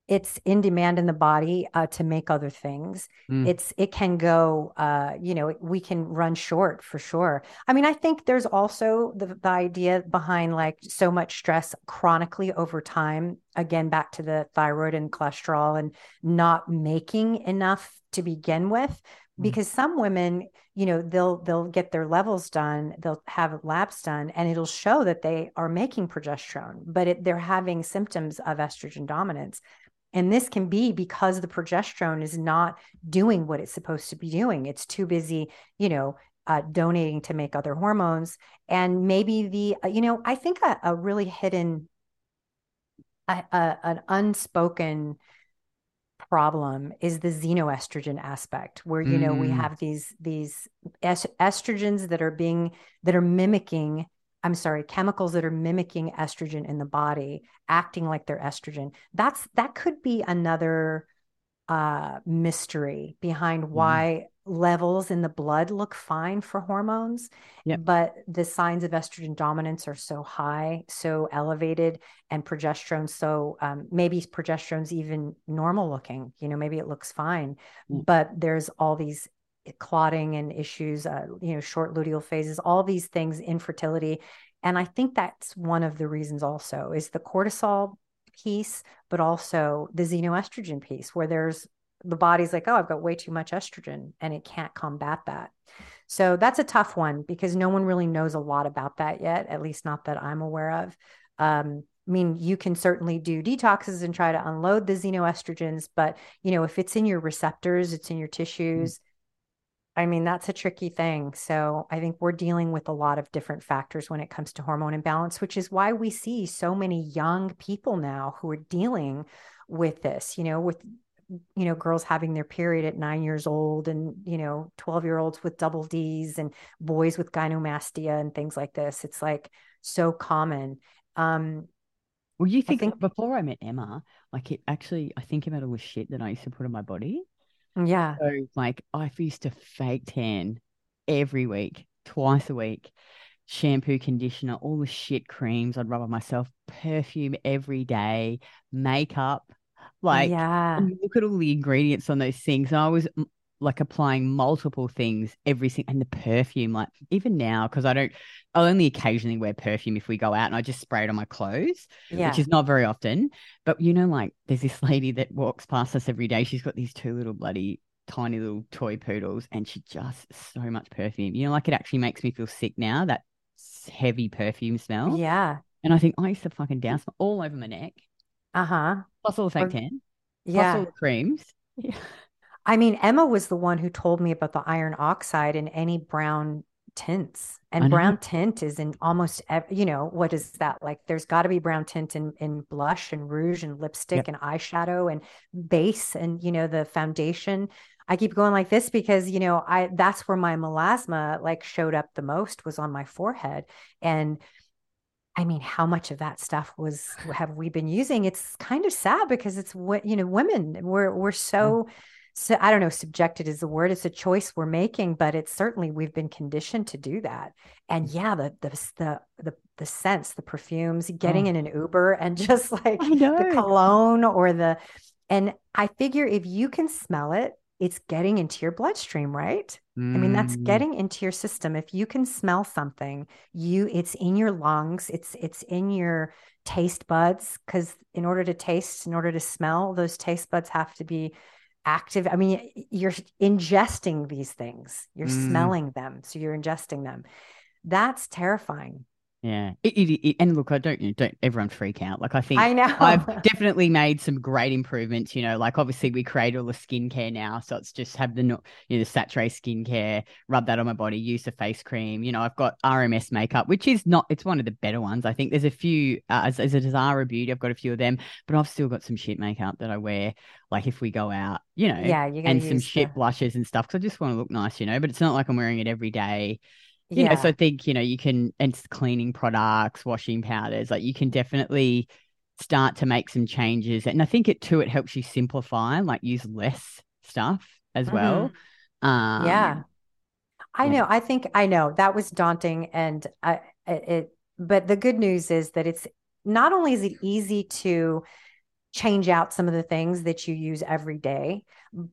It's in demand in the body uh, to make other things. Mm. It's it can go. Uh, you know, we can run short for sure. I mean, I think there's also the the idea behind like so much stress chronically over time. Again, back to the thyroid and cholesterol and not making enough to begin with Mm. because some women you know they'll they'll get their levels done they'll have labs done and it'll show that they are making progesterone but it, they're having symptoms of estrogen dominance and this can be because the progesterone is not doing what it's supposed to be doing it's too busy you know uh, donating to make other hormones and maybe the uh, you know i think a, a really hidden a, a, an unspoken problem is the xenoestrogen aspect where you know we Mm. have these these est- estrogens that are being that are mimicking i'm sorry chemicals that are mimicking estrogen in the body acting like they're estrogen that's that could be another uh mystery behind why levels in the blood look fine for hormones Yep. but the signs of estrogen dominance are so high so elevated and progesterone so um, maybe progesterone's even normal looking you know maybe it looks fine Mm. but there's all these clotting and issues uh, you know short luteal phases all these things infertility and i think that's one of the reasons also is the cortisol piece but also the xenoestrogen piece where there's the body's like oh i've got way too much estrogen and it can't combat that so that's a tough one because no one really knows a lot about that yet at least not that i'm aware of um, I mean, you can certainly do detoxes and try to unload the xenoestrogens, but you know, if it's in your receptors, it's in your tissues. I mean, that's a tricky thing. So I think we're dealing with a lot of different factors when it comes to hormone imbalance, which is why we see so many young people now who are dealing with this, you know, with you know, girls having their period at nine years old and, you know, 12 year olds with double D's and boys with gynomastia and things like this. It's like so common. Um, Well, you think, think- before I met Emma, like it actually, I think about all the shit that I used to put on my body. Yeah. So, like, I used to fake tan every week, twice a week, shampoo, conditioner, all the shit creams I'd rub on myself, perfume every day, makeup. Like, yeah. look at all the ingredients on those things. And I was like applying multiple things every single, and the perfume, like, even now, because I don't, I only occasionally wear perfume if we go out and I just spray it on my clothes Yeah. which is not very often. But you know, like there's this lady that walks past us every day. She's got these two little bloody tiny little toy poodles, and she just so much perfume. You know, like it actually makes me feel sick now. That heavy perfume smell. yeah. And I think I used to fucking douse all over my neck, Uh-huh. plus all the fake tan, plus Yeah. all the creams. Yeah. I mean, Emma was the one who told me about the iron oxide in any brown tints. And brown tint is in almost, ev- you know, what is that? Like there's got to be brown tint in, in blush and rouge and lipstick and eyeshadow and base and, you know, the foundation. I keep going like this because, you know, I that's where my melasma like showed up the most was on my forehead. And I mean, how much of that stuff was have we been using? It's kind of sad because it's what you know, women we're we're so so I don't know, subjected is the word. It's a choice we're making, but it's certainly we've been conditioned to do that. And yeah, the the the the, the scents, the perfumes, getting Oh. in an Uber and just like the cologne or the and I figure if you can smell it it's getting into your bloodstream, right? Mm. I mean, that's Mm, getting into your system. If you can smell something, you it's in your lungs, it's it's in your taste buds because in order to taste, in order to smell, those taste buds have to be active. I mean, you're ingesting these things, you're Mm. smelling them, so you're ingesting them. That's terrifying. Yeah. It, it, it- and look, I don't, you know, don't everyone freak out. Like, I think I know. I've definitely made some great improvements. You know, like obviously we create all the skincare now, so it's just have the you know the Saturée skincare, rub that on my body, use the face cream. You know, I've got RMS makeup, which is not it's one of the better ones. I think there's a few uh, as, as a Zara Beauty, I've got a few of them, but I've still got some shit makeup that I wear. Like if we go out, you know, yeah, and some shit the- blushes and stuff because I just want to look nice, you know. But it's not like I'm wearing it every day you yeah. know, so I think, you know, you can, and cleaning products, washing powders, like you can definitely start to make some changes. And I think it too, it helps you simplify, like use less stuff as well. Um, yeah. I know. I think I know that was daunting, and I it, it. But the good news is that it's not only is it easy to change out some of the things that you use every day,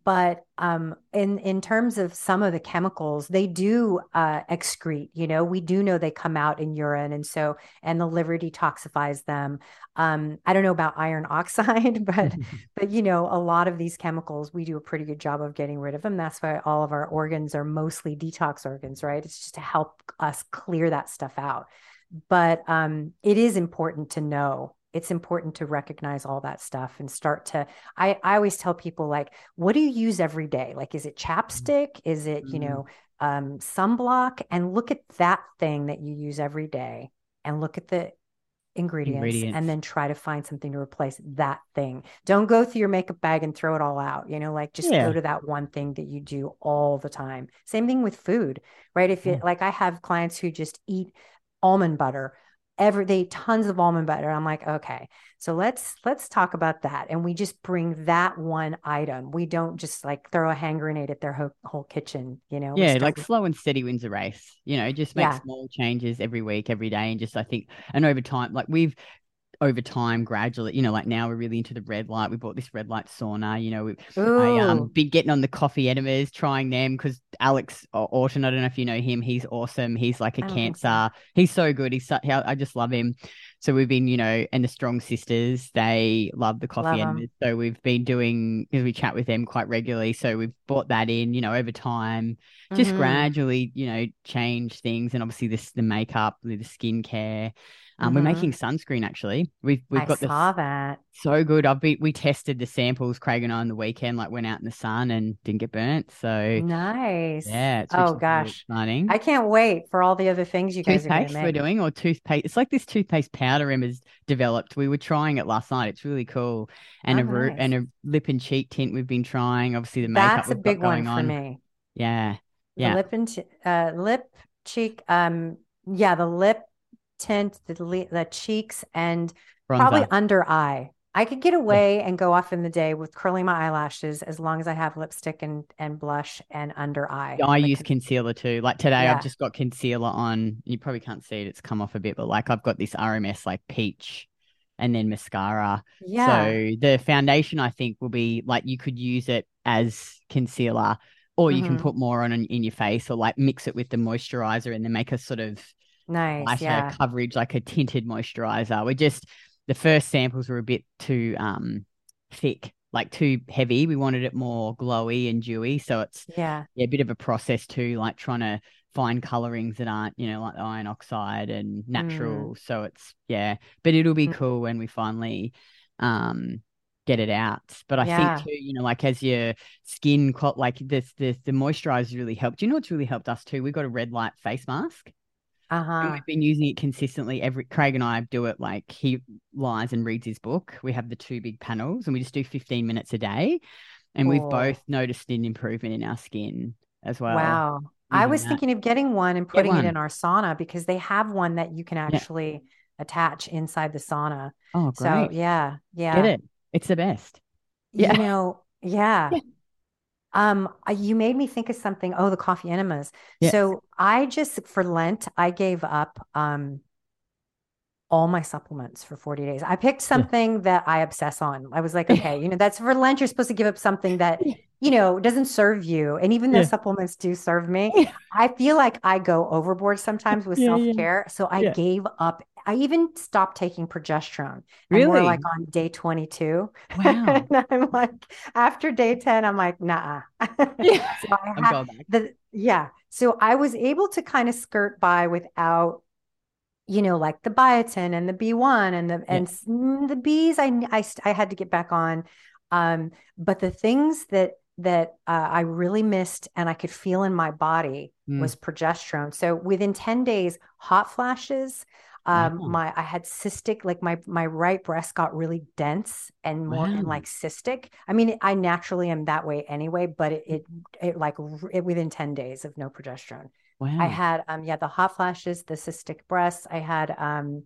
but um, in in terms of some of the chemicals, they do uh, excrete. You know, we do know they come out in urine, and so and the liver detoxifies them. Um, I don't know about iron oxide, but but you know a lot of these chemicals we do a pretty good job of getting rid of them that's why all of our organs are mostly detox organs right it's just to help us clear that stuff out but um, it is important to know it's important to recognize all that stuff and start to I, I always tell people like what do you use every day like is it chapstick is it you Mm. know um, sunblock and look at that thing that you use every day and look at the ingredients, Ingredients. and then try to find something to replace that thing. Don't go through your makeup bag and throw it all out. You know, like just Yeah. go to that one thing that you do all the time. Same thing with food, right? If you Yeah. like I have clients who just eat almond butter every they eat tons of almond butter. I'm like, okay, so let's let's talk about that. And we just bring that one item. We don't just like throw a hand grenade at their whole, whole kitchen, you know. Yeah, like with- slow and steady wins a race. You know, just make Yeah. small changes every week, every day, and just I think, and over time, like we've over time gradually, you know, like now we're really into the red light. We bought this red light sauna. You know, we, I um been getting on the coffee enemas, trying them because Alex Orton, I don't know if you know him. He's awesome. He's like a think cancer. He's so good. He's so, I just love him. So we've been, you know, and the Strong Sisters, they love the coffee Love 'em. enemas. So we've been doing, because we chat with them quite regularly. So we've bought that in, you know, over time just Mhm. gradually, you know, change things. And obviously, this the makeup, the skincare. Um, We're Mhm. making sunscreen actually. We've we've I got this saw that. so good. I've been we tested the samples, Craig and I, on the weekend. Like went out in the sun and didn't get burnt. So Nice. yeah, it's oh really gosh. exciting. I can't wait for all the other things you guys are Toothpaste we're doing, or toothpaste. It's like this toothpaste powder Emma's developed. We were trying it last night. It's really cool. And Oh, a ru- nice. and a lip and cheek tint we've been trying. Obviously the makeup That's a big one for on. me. Yeah. The Yeah. lip and che- uh, lip cheek. Um, yeah, the lip tint, the the cheeks, and probably under eye. I could get away and go off in the day with curling my eyelashes as long as I have lipstick and and blush and under eye. I Like, use concealer too. Like today, Yeah. I've just got concealer on. You probably can't see it; it's come off a bit, but like I've got this RMS like peach, and then mascara. yeah, So the foundation, I think, will be like you could use it as concealer, or you can Mhm. put more on in your face, or like mix it with the moisturizer and then make a sort of nice. lighter Yeah, coverage, like a tinted moisturizer. We're just the first samples were a bit too um thick, like too heavy. We wanted it more glowy and dewy, so it's yeah. yeah, a bit of a process too, like trying to find colorings that aren't, you know, like iron oxide and natural. So it's yeah, but it'll be Mm. cool when we finally um get it out. But I Yeah. think too, you know, like as your skin like this the the moisturizer really helped. You know what's really helped us too? We've got a red light face mask. Uh And we've been using it consistently. Every Craig and I do it like he lies and reads his book. We have the two big panels and we just do 15 minutes a day. And we've both noticed an improvement in our skin as well. Wow. I was that. thinking of getting one and putting it in our sauna because they have one that you can actually attach inside the sauna. Oh, great. So yeah, yeah. Get it. It's the best. Yeah. You know, yeah. Yeah. Um, you made me think of something. Oh, the coffee enemas. Yeah. So I just for Lent, I gave up um all my supplements for 40 days. I picked something that I obsess on. I was like, okay, you know, that's for Lent, you're supposed to give up something that you know, it doesn't serve you. And even though Yeah. supplements do serve me, I feel like I go overboard sometimes with Yeah, self care. So I gave up. I even stopped taking progesterone. We're Really? like on day 22. Wow. and I'm like, after day 10, I'm like, nah. Yeah. so I I'm had going back. the, yeah. So I was able to kind of skirt by without, you know, like the biotin and the B1 and the, and mm, the Bs I, I, I had to get back on. Um, but the things that, that uh, I really missed and I could feel in my body Mm. was progesterone. So within 10 days, hot flashes, um, Wow. my I had cystic, like my my right breast got really dense and more and like cystic. I mean, I naturally am that way anyway, but it it, it like it, within 10 days of no progesterone. Wow. I had um yeah, the hot flashes, the cystic breasts, I had um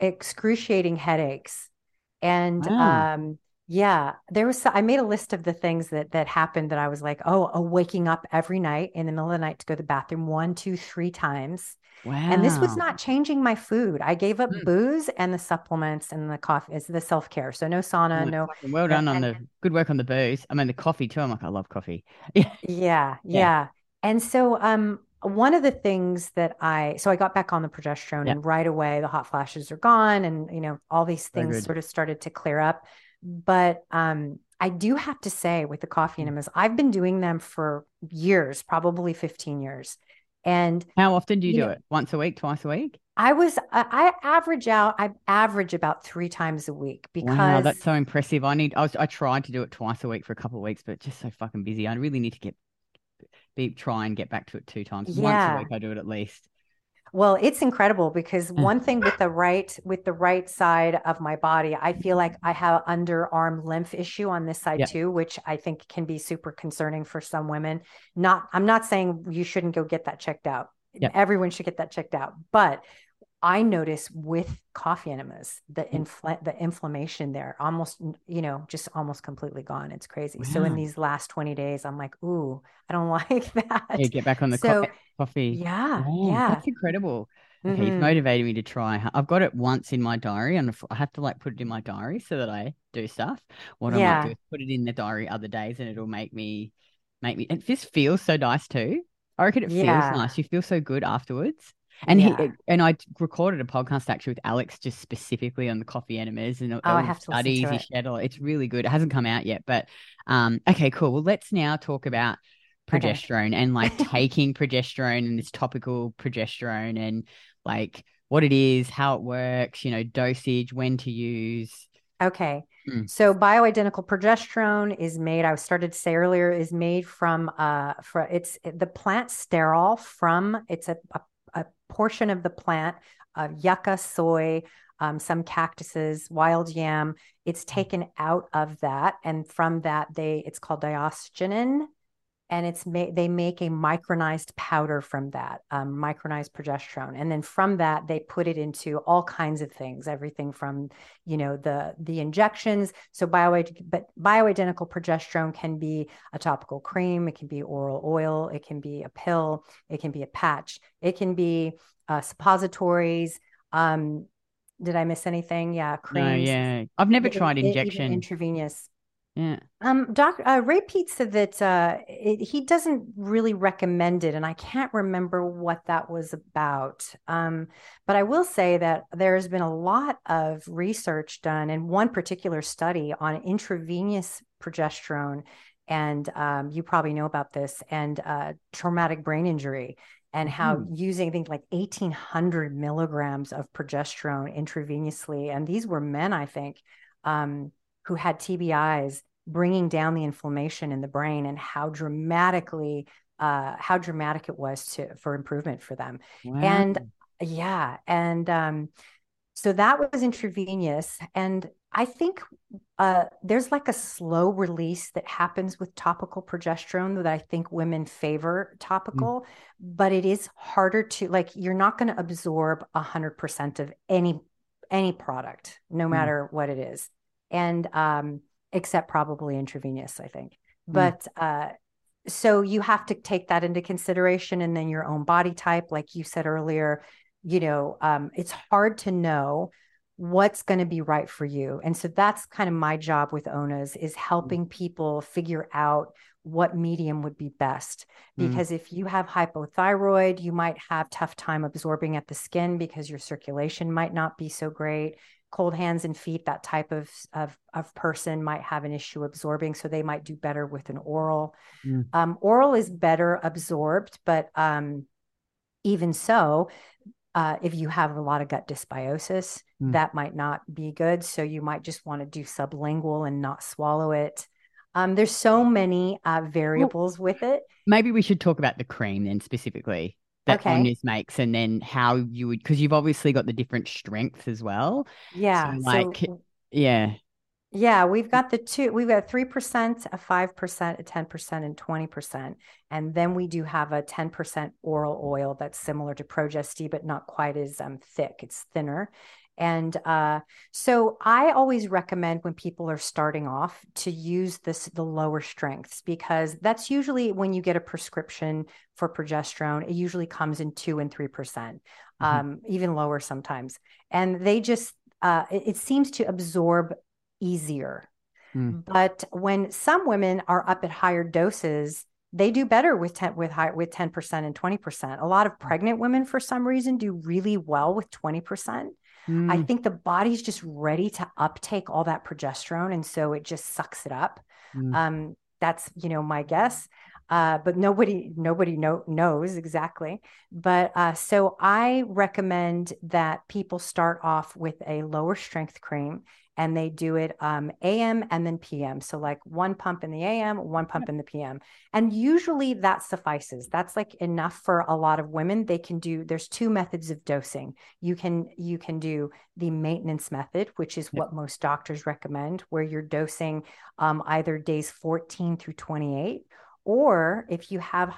excruciating headaches. And Wow. um yeah, there was I made a list of the things that that happened that I was like, oh, waking up every night in the middle of the night to go to the bathroom one, two, three times. wow. And this was not changing my food. I gave up Mm. booze and the supplements and the coffee, is the self-care. So no sauna, Oh, no well done on the good work on the booze. I mean the coffee too. I'm like, I love coffee. Yeah. Yeah, Yeah. yeah. And so um one of the things that I so I got back on the progesterone Yeah. and right away the hot flashes are gone and you know all these things sort of started to clear up. But um I do have to say with the coffee Mm. enemas, I've been doing them for years, probably 15 years. And How often do you You do know- it? Once a week, twice a week? I was I average out I average about three times a week Wow, because that's so impressive. I need I was I tried to do it twice a week for a couple of weeks, but just so fucking busy. I really need to get be try and get back to it two times. Once a week I do it at least. Well, it's incredible because Mm. one thing with the right with the right side of my body, I feel like I have underarm lymph issue on this side Yeah. too, which I think can be super concerning for some women. Not I'm not saying you shouldn't go get that checked out. Yeah. Everyone should get that checked out. But I notice with coffee enemas, the Mm. infl the inflammation there almost, you know, just almost completely gone. It's crazy. So in these last 20 days, I'm like, ooh, I don't like that. Yeah, get back on the So co- coffee. yeah, yeah. That's incredible. Okay, you've Mhm. motivated me to try. I've got it once in my diary, and I have to like put it in my diary so that I do stuff. What I might Yeah. do is put it in the diary other days, and it'll make me make me. It just feels so nice too. I reckon it feels Yeah. nice. You feel so good afterwards. And he and I recorded a podcast actually with Alex just specifically on the coffee enemas and Oh, I have studies to he it. shared. all- It's really good. It hasn't come out yet, but um, okay, cool. Well, let's now talk about Okay. progesterone and like taking progesterone and this topical progesterone and like what it is, how it works, you know, dosage, when to use. Okay. Mm. So bioidentical progesterone is made, I started to say earlier, is made from uh for it's the plant sterol from it's a, a, a portion of the plant of yucca, soy, um, some cactuses, wild yam. It's taken out of that. And from that they it's called diosgenin. And it's made they make a micronized powder from that, um, micronized progesterone. And then from that, they put it into all kinds of things, everything from you know the the injections so bio but bioidentical progesterone can be a topical cream it can be oral oil it can be a pill it can be a patch it can be uh, suppositories um did i miss anything yeah No, creams yeah. I've never e- tried even injection. intravenous Yeah. um, Doc, uh, Ray Peat said that uh, it, he doesn't really recommend it, and I can't remember what that was about. Um, but I will say that there's been a lot of research done, and one particular study on intravenous progesterone, and um, you probably know about this, and uh, traumatic brain injury, and how using I think like 1,800 milligrams of progesterone intravenously, and these were men, I think. Um, who had TBIs bringing down the inflammation in the brain and how dramatically uh, how dramatic it was to for improvement for them. Wow. And yeah, and um, so that was intravenous, and I think uh, there's like a slow release that happens with topical progesterone that I think women favor topical, but it is harder to like you're not going to absorb a hundred percent of any any product, no matter what it is and um, except probably intravenous, I think. But uh, so you have to take that into consideration, and then your own body type, like you said earlier. You know, um, it's hard to know what's going to be right for you. And so that's kind of my job with Ona's is helping people figure out what medium would be best. Because mm. if you have hypothyroid, you might have tough time absorbing at the skin because your circulation might not be so great. Cold hands and feet, that type of, of, of person might have an issue absorbing. So they might do better with an oral. Mm. Um, oral is better absorbed, but um, even so, uh, if you have a lot of gut dysbiosis, mm. that might not be good. So you might just want to do sublingual and not swallow it. Um, there's so many uh, variables well, with it. Maybe we should talk about the cream then specifically that okay. Ona's makes, and then how you would because you've obviously got the different strengths as well. Yeah, so like so, yeah, yeah, we've got the two, we've got 3%, a 5%, a 10%, and 20%. And then we do have a 10% oral oil that's similar to Progest-D, but not quite as um, thick. It's thinner. And uh, so I always recommend when people are starting off to use this the lower strengths because that's usually when you get a prescription for progesterone. It usually comes in two and three percent, mm-hmm. um, even lower sometimes. And they just uh, it, it seems to absorb easier. Mm. But when some women are up at higher doses, they do better with 10 with high with 10% and 20%. A lot of pregnant women for some reason do really well with 20%. Mm. I think the body's just ready to uptake all that progesterone and so it just sucks it up. Mm. Um, that's you know my guess. Uh, but nobody nobody know, knows exactly. But uh, so I recommend that people start off with a lower strength cream and they do it um, AM and then PM. So like one pump in the AM, one pump in the PM, and usually that suffices. That's like enough for a lot of women. They can do. There's two methods of dosing. You can you can do the maintenance method, which is what most doctors recommend, where you're dosing um, either days 14 through 28, or if you have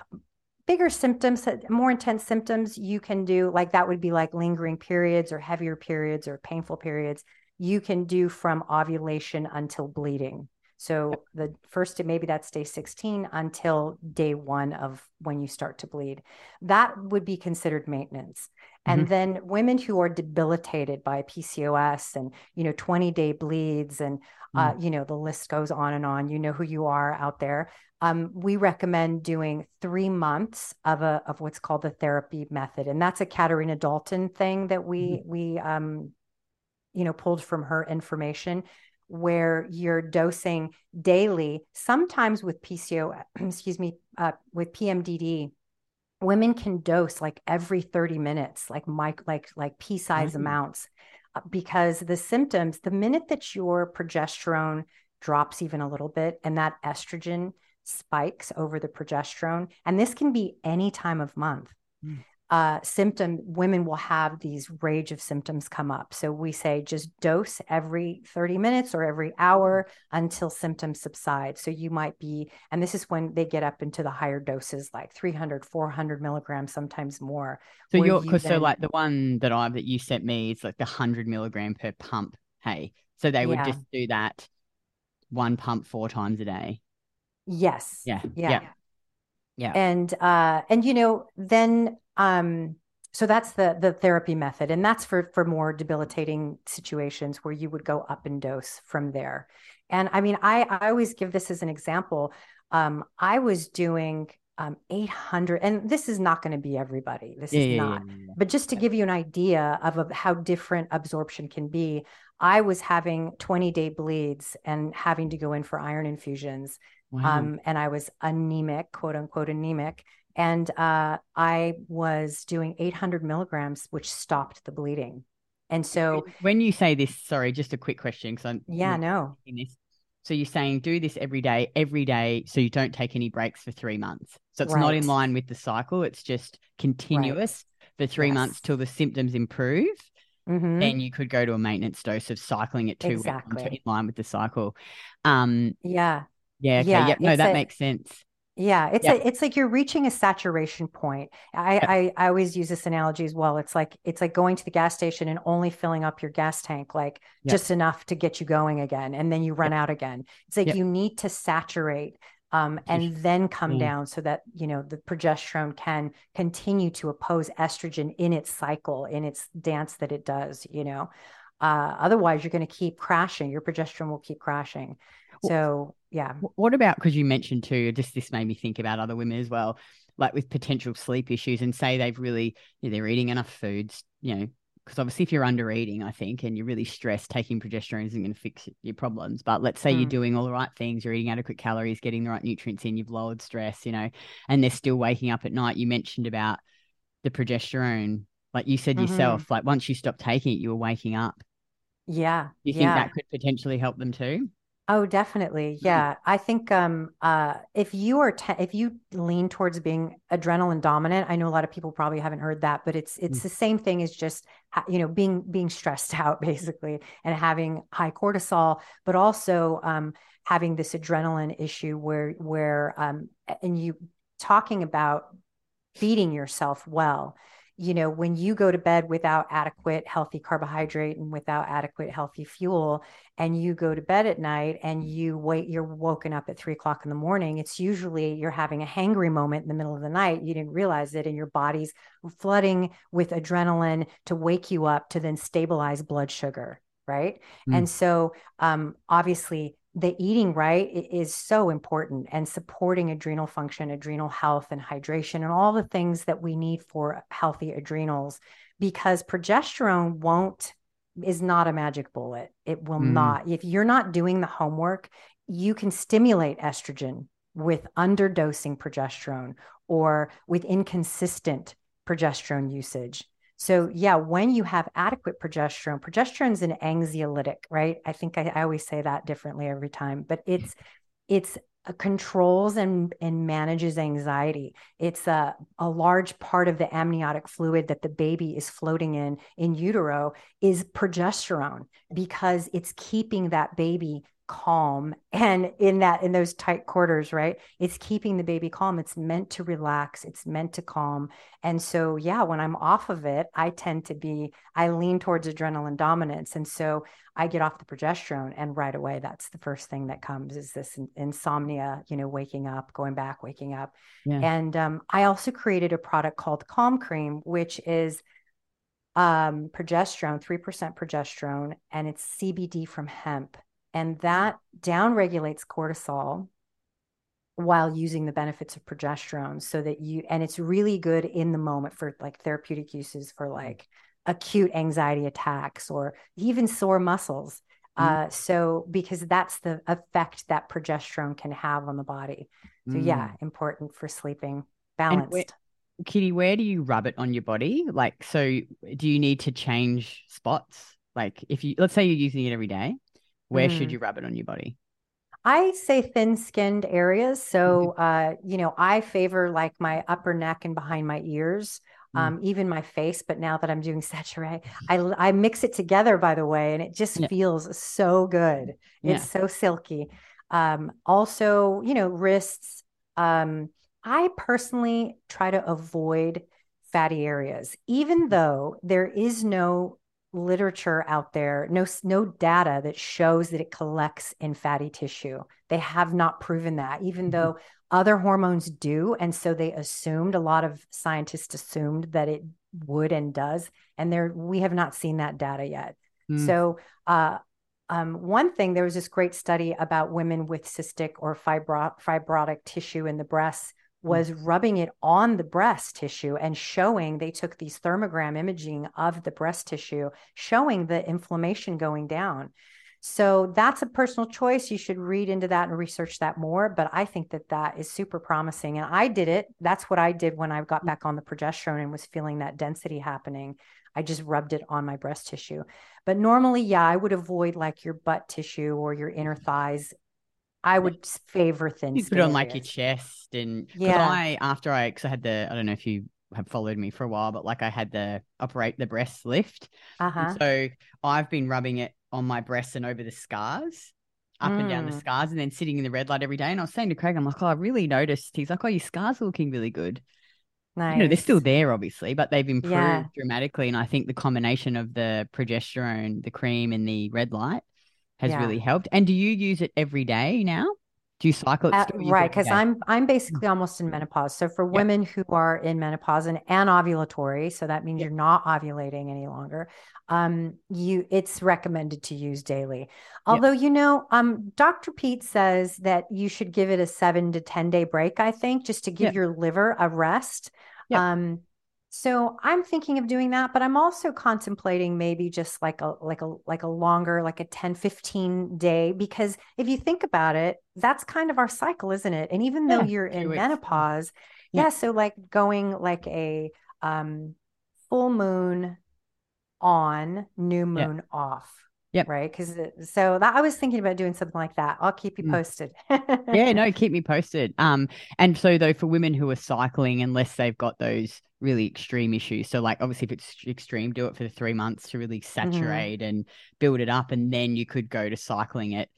bigger symptoms, more intense symptoms, you can do like that would be like lingering periods or heavier periods or painful periods you can do from ovulation until bleeding. So the first, maybe that's day 16 until day one of when you start to bleed. That would be considered maintenance. And mm-hmm. then women who are debilitated by PCOS and, you know, 20 day bleeds and, uh, mm. you know, the list goes on and on. You know who you are out there. Um, we recommend doing three months of a of what's called the therapy method, and that's a Katharina Dalton thing that we mm-hmm. we um, you know pulled from her information where you're dosing daily sometimes with pco excuse me uh, with pmdd women can dose like every 30 minutes like mic like like pea-size mm-hmm. amounts uh, because the symptoms the minute that your progesterone drops even a little bit and that estrogen spikes over the progesterone and this can be any time of month mm uh, symptom, women will have these rage of symptoms come up. So we say just dose every 30 minutes or every hour until symptoms subside. So you might be, and this is when they get up into the higher doses, like 300, 400 milligrams, sometimes more. So you're, you then, so like the one that I, that you sent me is like the 100 milligram per pump. Hey, so they would yeah. just do that one pump four times a day. Yes. Yeah. Yeah. yeah. Yeah. And uh and you know, then um, so that's the the therapy method, and that's for for more debilitating situations where you would go up in dose from there. And I mean, I I always give this as an example. Um, I was doing um, 800 and this is not going to be everybody this yeah, is yeah, not yeah, but just to give you an idea of, of how different absorption can be i was having 20 day bleeds and having to go in for iron infusions wow. um, and i was anemic quote unquote anemic and uh, I was doing 800 milligrams, which stopped the bleeding. And so, when you say this, sorry, just a quick question, because I'm yeah, no. So you're saying do this every day, every day, so you don't take any breaks for three months. So it's right. not in line with the cycle; it's just continuous right. for three yes. months till the symptoms improve. Mm-hmm. Then you could go to a maintenance dose of cycling it two exactly. weeks in line with the cycle. Um, yeah, yeah, okay, yeah. Yep. No, that a, makes sense. Yeah, it's a, it's like you're reaching a saturation point. I, I I always use this analogy as well. It's like it's like going to the gas station and only filling up your gas tank like just enough to get you going again, and then you run out again. It's like you need to saturate um, and then come mm. down so that you know the progesterone can continue to oppose estrogen in its cycle in its dance that it does you know Uh, otherwise, you're going to keep crashing. Your progesterone will keep crashing. So, yeah. What about because you mentioned too? Just this made me think about other women as well, like with potential sleep issues, and say they've really you know, they're eating enough foods, you know, because obviously if you're under eating, I think, and you're really stressed, taking progesterone isn't going to fix your problems. But let's say mm. you're doing all the right things, you're eating adequate calories, getting the right nutrients in, you've lowered stress, you know, and they're still waking up at night. You mentioned about the progesterone, like you said mm-hmm. yourself, like once you stopped taking it, you were waking up. Yeah. You think yeah. that could potentially help them too? Oh, definitely. Mm-hmm. Yeah. I think um uh if you are te- if you lean towards being adrenaline dominant, I know a lot of people probably haven't heard that, but it's it's mm. the same thing as just you know being being stressed out basically and having high cortisol, but also um having this adrenaline issue where where um and you talking about feeding yourself well you know, when you go to bed without adequate healthy carbohydrate and without adequate healthy fuel, and you go to bed at night and you wait, you're woken up at three o'clock in the morning, it's usually you're having a hangry moment in the middle of the night. You didn't realize it, and your body's flooding with adrenaline to wake you up to then stabilize blood sugar. Right. Mm. And so, um, obviously, the eating right is so important and supporting adrenal function, adrenal health, and hydration, and all the things that we need for healthy adrenals. Because progesterone won't is not a magic bullet. It will mm. not. If you're not doing the homework, you can stimulate estrogen with underdosing progesterone or with inconsistent progesterone usage. So yeah, when you have adequate progesterone, progesterone is an anxiolytic, right? I think I, I always say that differently every time, but it's it's controls and and manages anxiety. It's a a large part of the amniotic fluid that the baby is floating in in utero is progesterone because it's keeping that baby calm. And in that in those tight quarters right it's keeping the baby calm. It's meant to relax. It's meant to calm. And so yeah when i'm off of it i tend to be i lean towards adrenaline dominance. And so i get off the progesterone and right away that's the first thing that comes is this insomnia you know waking up going back waking up. Yeah. and um, i also created a product called calm cream which is um, progesterone 3% progesterone and it's cbd from hemp and that downregulates cortisol while using the benefits of progesterone so that you and it's really good in the moment for like therapeutic uses for like acute anxiety attacks or even sore muscles. Mm-hmm. uh, so because that's the effect that progesterone can have on the body. So mm. yeah important for sleeping balanced. Kitty where do you rub it on your body? Like so do you need to change spots? Like if you let's say you're using it every day where mm. should you rub it on your body? I say thin skinned areas. So, mm-hmm. uh, you know, I favor like my upper neck and behind my ears, mm. um, even my face. But now that I'm doing Saturée, I, I mix it together, by the way, and it just yeah. feels so good. Yeah. It's so silky. Um, also, you know, wrists. Um, I personally try to avoid fatty areas, even though there is no literature out there, no no data that shows that it collects in fatty tissue. They have not proven that, even mm-hmm. though other hormones do, and so they assumed a lot of scientists assumed that it would and does, and there we have not seen that data yet. Mm. So. Uh, um, one thing, there was this great study about women with cystic or fibro- fibrotic tissue in the breasts. Was rubbing it on the breast tissue and showing they took these thermogram imaging of the breast tissue showing the inflammation going down. So that's a personal choice. You should read into that and research that more but i think that that is super promising. And i did it. That's what i did when i got mm. back on the progesterone and was feeling that density happening. I just rubbed it on my breast tissue. But normally yeah i would avoid like your butt tissue or your inner thighs I would favor thin. You put it on like your chest, and yeah. I after I because I had the I don't know if you have followed me for a while, but like I had the operate the breast lift. Uh-huh. So I've been rubbing it on my breasts and over the scars, up mm. and down the mm. scars, and then sitting in the red light every day. And I was saying to Craig, I'm like, oh, I really noticed. He's like, oh, your scars are looking really good. Nice. You know, they're still there, obviously, but they've improved yeah. dramatically. And I think the combination of the progesterone, the cream, and the red light has yeah. really helped. And do you use it every day now? Do you cycle uh, right? Because I'm I'm basically almost in menopause. So for women who are in menopause and, and ovulatory, so that means you're not ovulating any longer. Um, you it's recommended to use daily. Although you know, um, Dr. Peat says that you should give it a seven to ten day break. I think just to give your liver a rest. Um, so I'm thinking of doing that, but I'm also contemplating maybe just like a like a like a longer like a 10 15 day because if you think about it, that's kind of our cycle, isn't it? And even though yeah, you're in menopause, yeah. yeah, so like going like a um full moon on, new moon yeah. off. Yep. Right. Cause so that I was thinking about doing something like that. I'll keep you mm. posted. yeah, no, keep me posted. Um, and so though for women who are cycling, unless they've got those really extreme issues. So like obviously if it's extreme, do it for the three months to really mm-hmm. saturate mm-hmm. and build it up. And then you could go to cycling it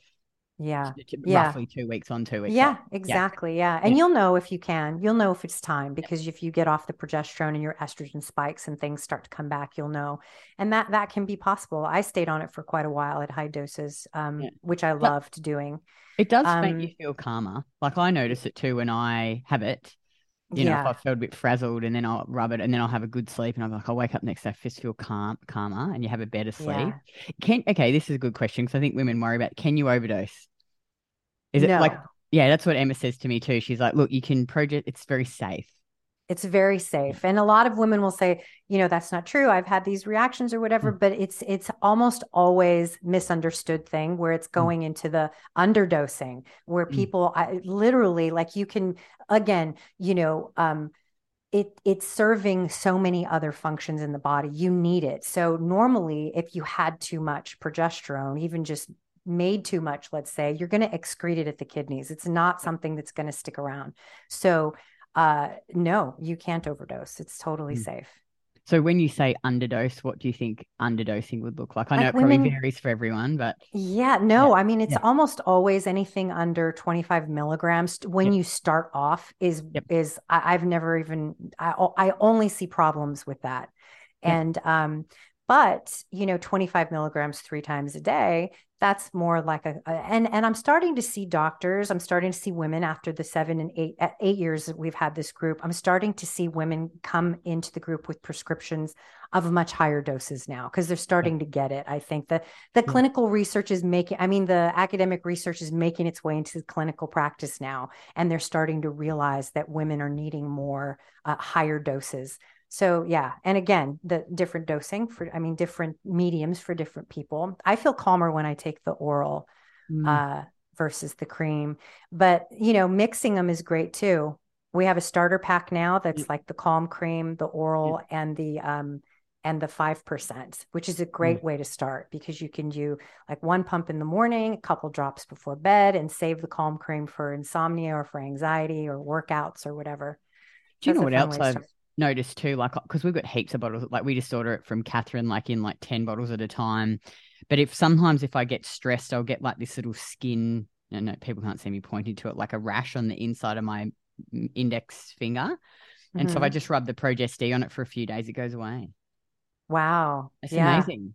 yeah. Yeah. roughly two weeks on two weeks yeah exactly. Yeah. yeah. And yeah. you'll know if you can. You'll know if it's time because if you get off the progesterone and your estrogen spikes and things start to come back you'll know. And that that can be possible. I stayed on it for quite a while at high doses um, which i loved but doing. it does um, make you feel calmer. Like i notice it too when i have it you know, if I felt a bit frazzled and then I'll rub it and then I'll have a good sleep and I'm like, I'll wake up next day, I just feel calm, calmer and you have a better sleep. Yeah. Can okay, this is a good question because I think women worry about can you overdose? Is it no. like, yeah, that's what Emma says to me too. She's like, look, you can project, it's very safe. It's very safe. And a lot of women will say, you know, that's not true. I've had these reactions or whatever, mm. but it's it's almost always misunderstood thing where it's mm. going into the underdosing, where mm. people I, literally like you can again, you know, um, it it's serving so many other functions in the body. You need it. So normally, if you had too much progesterone, even just made too much, let's say, you're going to excrete it at the kidneys. It's not something that's going to stick around. So, uh, no, you can't overdose. It's totally mm. safe. So when you say underdose, what do you think underdosing would look like? I know like it women, probably varies for everyone, but yeah, no, yeah. I mean it's yeah. almost always anything under 25 milligrams when yep. you start off is yep. is I, have never even I I only see problems with that. Yep. And um but you know 25 milligrams three times a day that's more like a, a, and and i'm starting to see doctors i'm starting to see women after the seven and eight eight years that we've had this group i'm starting to see women come into the group with prescriptions of much higher doses now because they're starting to get it i think. That the clinical research is making i mean the academic research is making its way into clinical practice now and they're starting to realize that women are needing more uh, higher doses so yeah, and again, the different dosing for I mean different mediums for different people. I feel calmer when I take the oral mm. uh, versus the cream, but you know, mixing them is great too. We have a starter pack now that's like the calm cream, the oral, yeah. and the um and the 5%, which is a great mm. way to start because you can do like one pump in the morning, a couple drops before bed, and save the calm cream for insomnia or for anxiety or workouts or whatever. Do you That's know what else I've noticed too, like because we've got heaps of bottles, like we just order it from Catherine, like in like ten bottles at a time. But if sometimes if I get stressed, I'll get like this little skin. No, no, people can't see me pointing to it, like a rash on the inside of my index finger. Mm-hmm. And so I mm-hmm. just rub the Progest-E on it for a few days. It goes away. Wow, it's yeah. amazing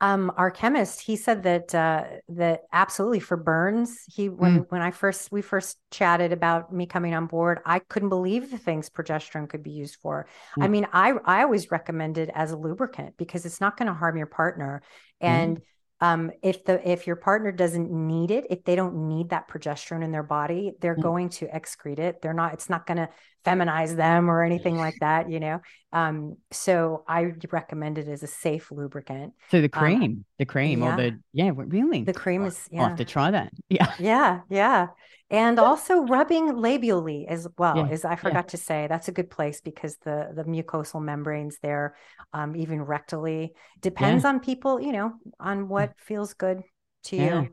um, our chemist, he said that uh, that absolutely for burns. He when mm. when I first we first chatted about me coming on board, I couldn't believe the things progesterone could be used for. Mm. I mean, I I always recommend it as a lubricant because it's not going to harm your partner, and mm um, if the if your partner doesn't need it if they don't need that progesterone in their body they're mm. going to excrete it they're not it's not going to feminize them or anything like that you know? Um, so i recommend it as a safe lubricant. So the um, cream um, the cream yeah. or the yeah really? The cream is yeah. i'll have to try that. Yeah. Yeah yeah. And also rubbing labially as well yeah, as i forgot yeah. to say that's a good place because the the mucosal membranes there um, even rectally depends on people you know on what feels good to you.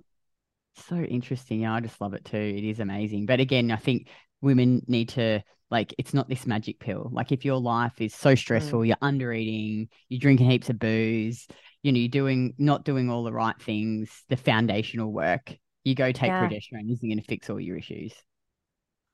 So interesting. Yeah i just love it too. It is amazing. But again i think women need to like it's not this magic pill like if your life is so stressful mm. you're under eating you're drinking heaps of booze you know you're doing not doing all the right things the foundational work you go take yeah. progesterone isn't going to fix all your issues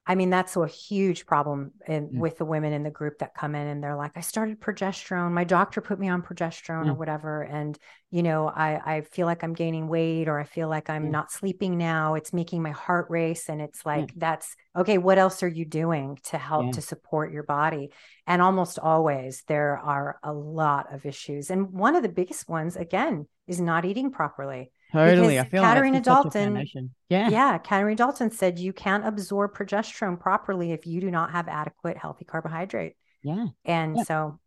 I mean, that's a huge problem in, Mm. with the women in the group that come in and they're like, I started progesterone. My doctor put me on progesterone or Mm. whatever. And, you know, I, I feel like I'm gaining weight or I feel like I'm Yeah. not sleeping now. It's making my heart race. And it's like, that's okay. What else are you doing to help Yeah. to support your body? And almost always there are a lot of issues. And one of the biggest ones, again, is not eating properly. Totally. I Because feel like Katharina that's Dalton- Yeah. Yeah, Katharina Dalton said you can't absorb progesterone properly if you do not have adequate healthy carbohydrate. Yeah. And Yeah. so,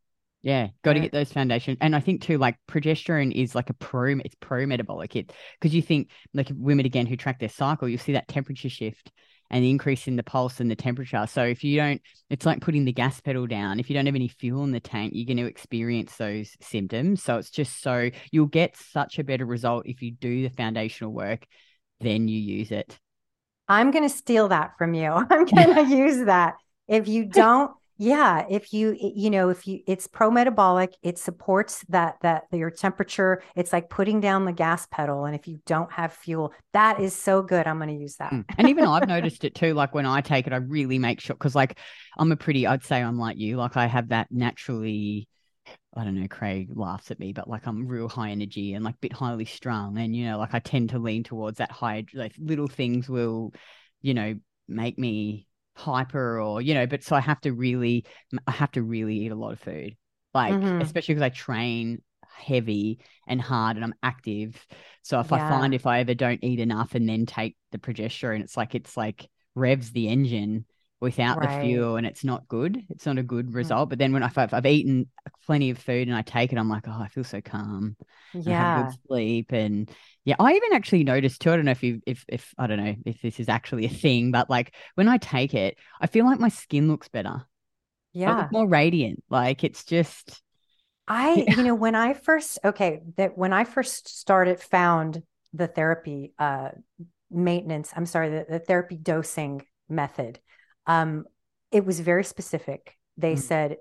Yeah, got to Yeah. Uh get those foundation. And I think too, like progesterone is like a pro, it's pro metabolic. It because you think like women again who track their cycle, you see that temperature shift and the increase in the pulse and the temperature. So if you don't, it's like putting the gas pedal down. If you don't have any fuel in the tank, you're going to experience those symptoms. So it's just so you'll get such a better result if you do the foundational work, then you use it. I'm going to steal that from you. I'm going to use that. If you don't, yeah, if you you know, if you it's pro-metabolic, it supports that that your temperature, it's like putting down the gas pedal and if you don't have fuel, that is so good. I'm going to use that. Mm. And even I've noticed it too. Like when I take it, I really make sure because, like, I'm a pretty, I'd say I'm like you. Like, I have that naturally, I don't know, Craig laughs at me, but like I'm real high energy and like a bit highly strung. And, you know, like I tend to lean towards that high, like little things will, you know, make me hyper or, you know, but so I have to really, I have to really eat a lot of food. Like, Mhm. especially because I train heavy and hard and I'm active. So if I find if I ever don't eat enough and then take the progesterone, it's like it's like revs the engine without Right. the fuel and it's not good. It's not a good Mm. result. But then when I, if I've eaten plenty of food and I take it, I'm like, oh, I feel so calm. I Yeah. good sleep. And yeah, I even actually noticed too. I don't know if you, if, if, I don't know if this is actually a thing, but like when I take it, I feel like my skin looks better. I Yeah. look more radiant. Like it's just, I, Yeah. you know, when I first, okay, that when I first started, found the therapy uh maintenance, I'm sorry, the, the therapy dosing method, um, it was very specific. They Mm. said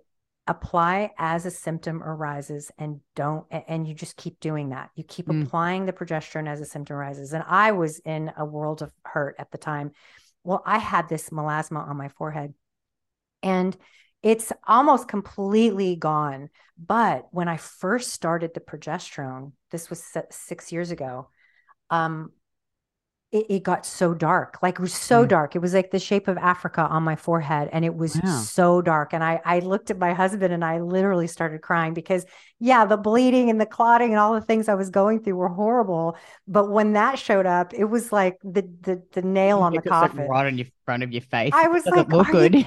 apply as a symptom arises and don't and you just keep doing that. You keep Mm. applying the progesterone as a symptom arises. And I was in a world of hurt at the time. Well, I had this melasma on my forehead and it's almost completely gone. But when I first started the progesterone, this was six years ago, um, it, it got so dark, like it was so Mm. dark. It was like the shape of Africa on my forehead, and it was Wow. so dark. And I, I looked at my husband, and I literally started crying because, yeah, the bleeding and the clotting and all the things I was going through were horrible. But when that showed up, it was like the the, the nail on the coffin. right on your front of your face. I was like, look "Are you good.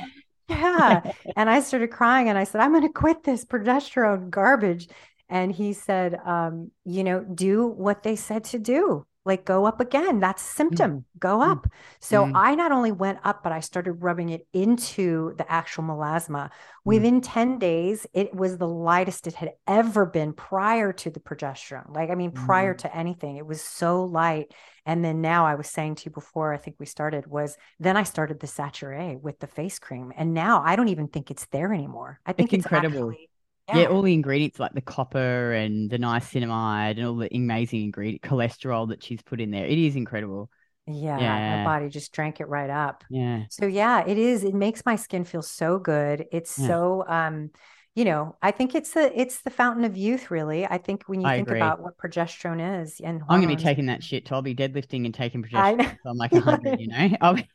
yeah. And I started crying and I said, I'm going to quit this progesterone garbage. And he said, um, you know, do what they said to do. Like go up again. That's symptom. Go Mm. up. So Mm. I not only went up, but I started rubbing it into the actual melasma. Mm. Within 10 days, it was the lightest it had ever been prior to the progesterone. Like, I mean, prior Mm. to anything, it was so light. And then now I was saying to you before, I think we started, was then I started the Saturée with the face cream. And now I don't even think it's there anymore. I think It's it's, incredible. actually- Yeah, all the ingredients like the copper and the niacinamide and all the amazing ingredient cholesterol that she's put in there. It is incredible. yeah, Yeah. my body just drank it right up. Yeah. So yeah, it is. It makes my skin feel so good. It's Yeah. so um, you know, I think it's the it's the fountain of youth, really. I think when you I think agree. about what progesterone is and I'm gonna be taking that shit too. I'll be deadlifting and taking progesterone. So I'm like a hundred, you know. I'll be-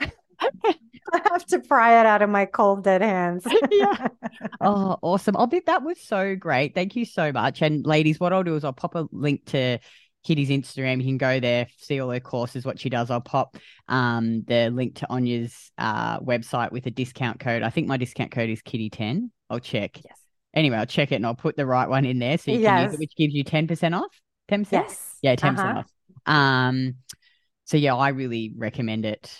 I have to pry it out of my cold dead hands. Yeah. Oh, awesome. I'll be that was so great. Thank you so much. And ladies, what I'll do is I'll pop a link to Kitty's Instagram. You can go there, see all her courses, what she does. I'll pop um the link to Anya's uh website with a discount code. I think my discount code is Kitty10. I'll check. Yes. Anyway, I'll check it and I'll put the right one in there so you can use it, which gives you 10% off. 10%? Yes. Yeah, 10% Uh-huh. off. Um, so yeah, I really recommend it.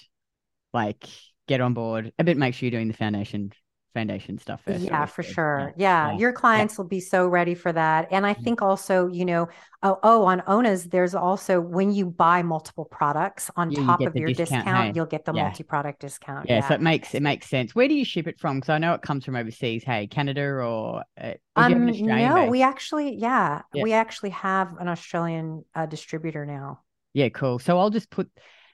Like, get on board, A bit make sure you're doing the foundation foundation stuff first. Yeah, for obviously. sure. Yeah, yeah, your clients will be so ready for that. And I Mhm. think also, you know, oh, oh, on Ona's, there's also when you buy multiple products on Yeah, top of your discount, discount, you'll get the Yeah. multi-product discount. Yeah, so it makes it makes sense. Where do you ship it from? Because I know it comes from overseas. Hey, Canada or uh, do you have an Um, no, base? we actually, yeah, Yeah. we actually have an Australian uh, distributor now. Yeah, cool. So I'll just put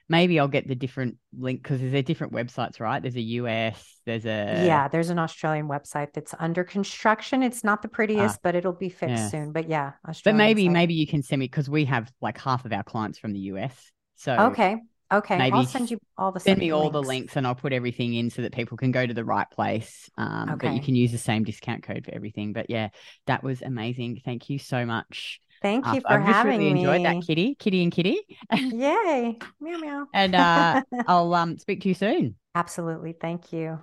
maybe I'll get the different link because there's a different websites, right? There's a US, there's a yeah, there's an Australian website that's under construction. It's not the prettiest, ah, but it'll be fixed yeah. soon. But yeah, Australian but maybe maybe you can send me because we have like half of our clients from the US. So okay, Okay, maybe I'll send you all the send me all the links and I'll put everything in so that people can go to the right place. Um, okay. but you can use the same discount code for everything. But yeah, that was amazing. Thank you so much. Thank you for I've having really me. enjoyed that, Kitty, Kitty, and Kitty. Yay! meow meow. and uh, I'll um speak to you soon. Absolutely. Thank you.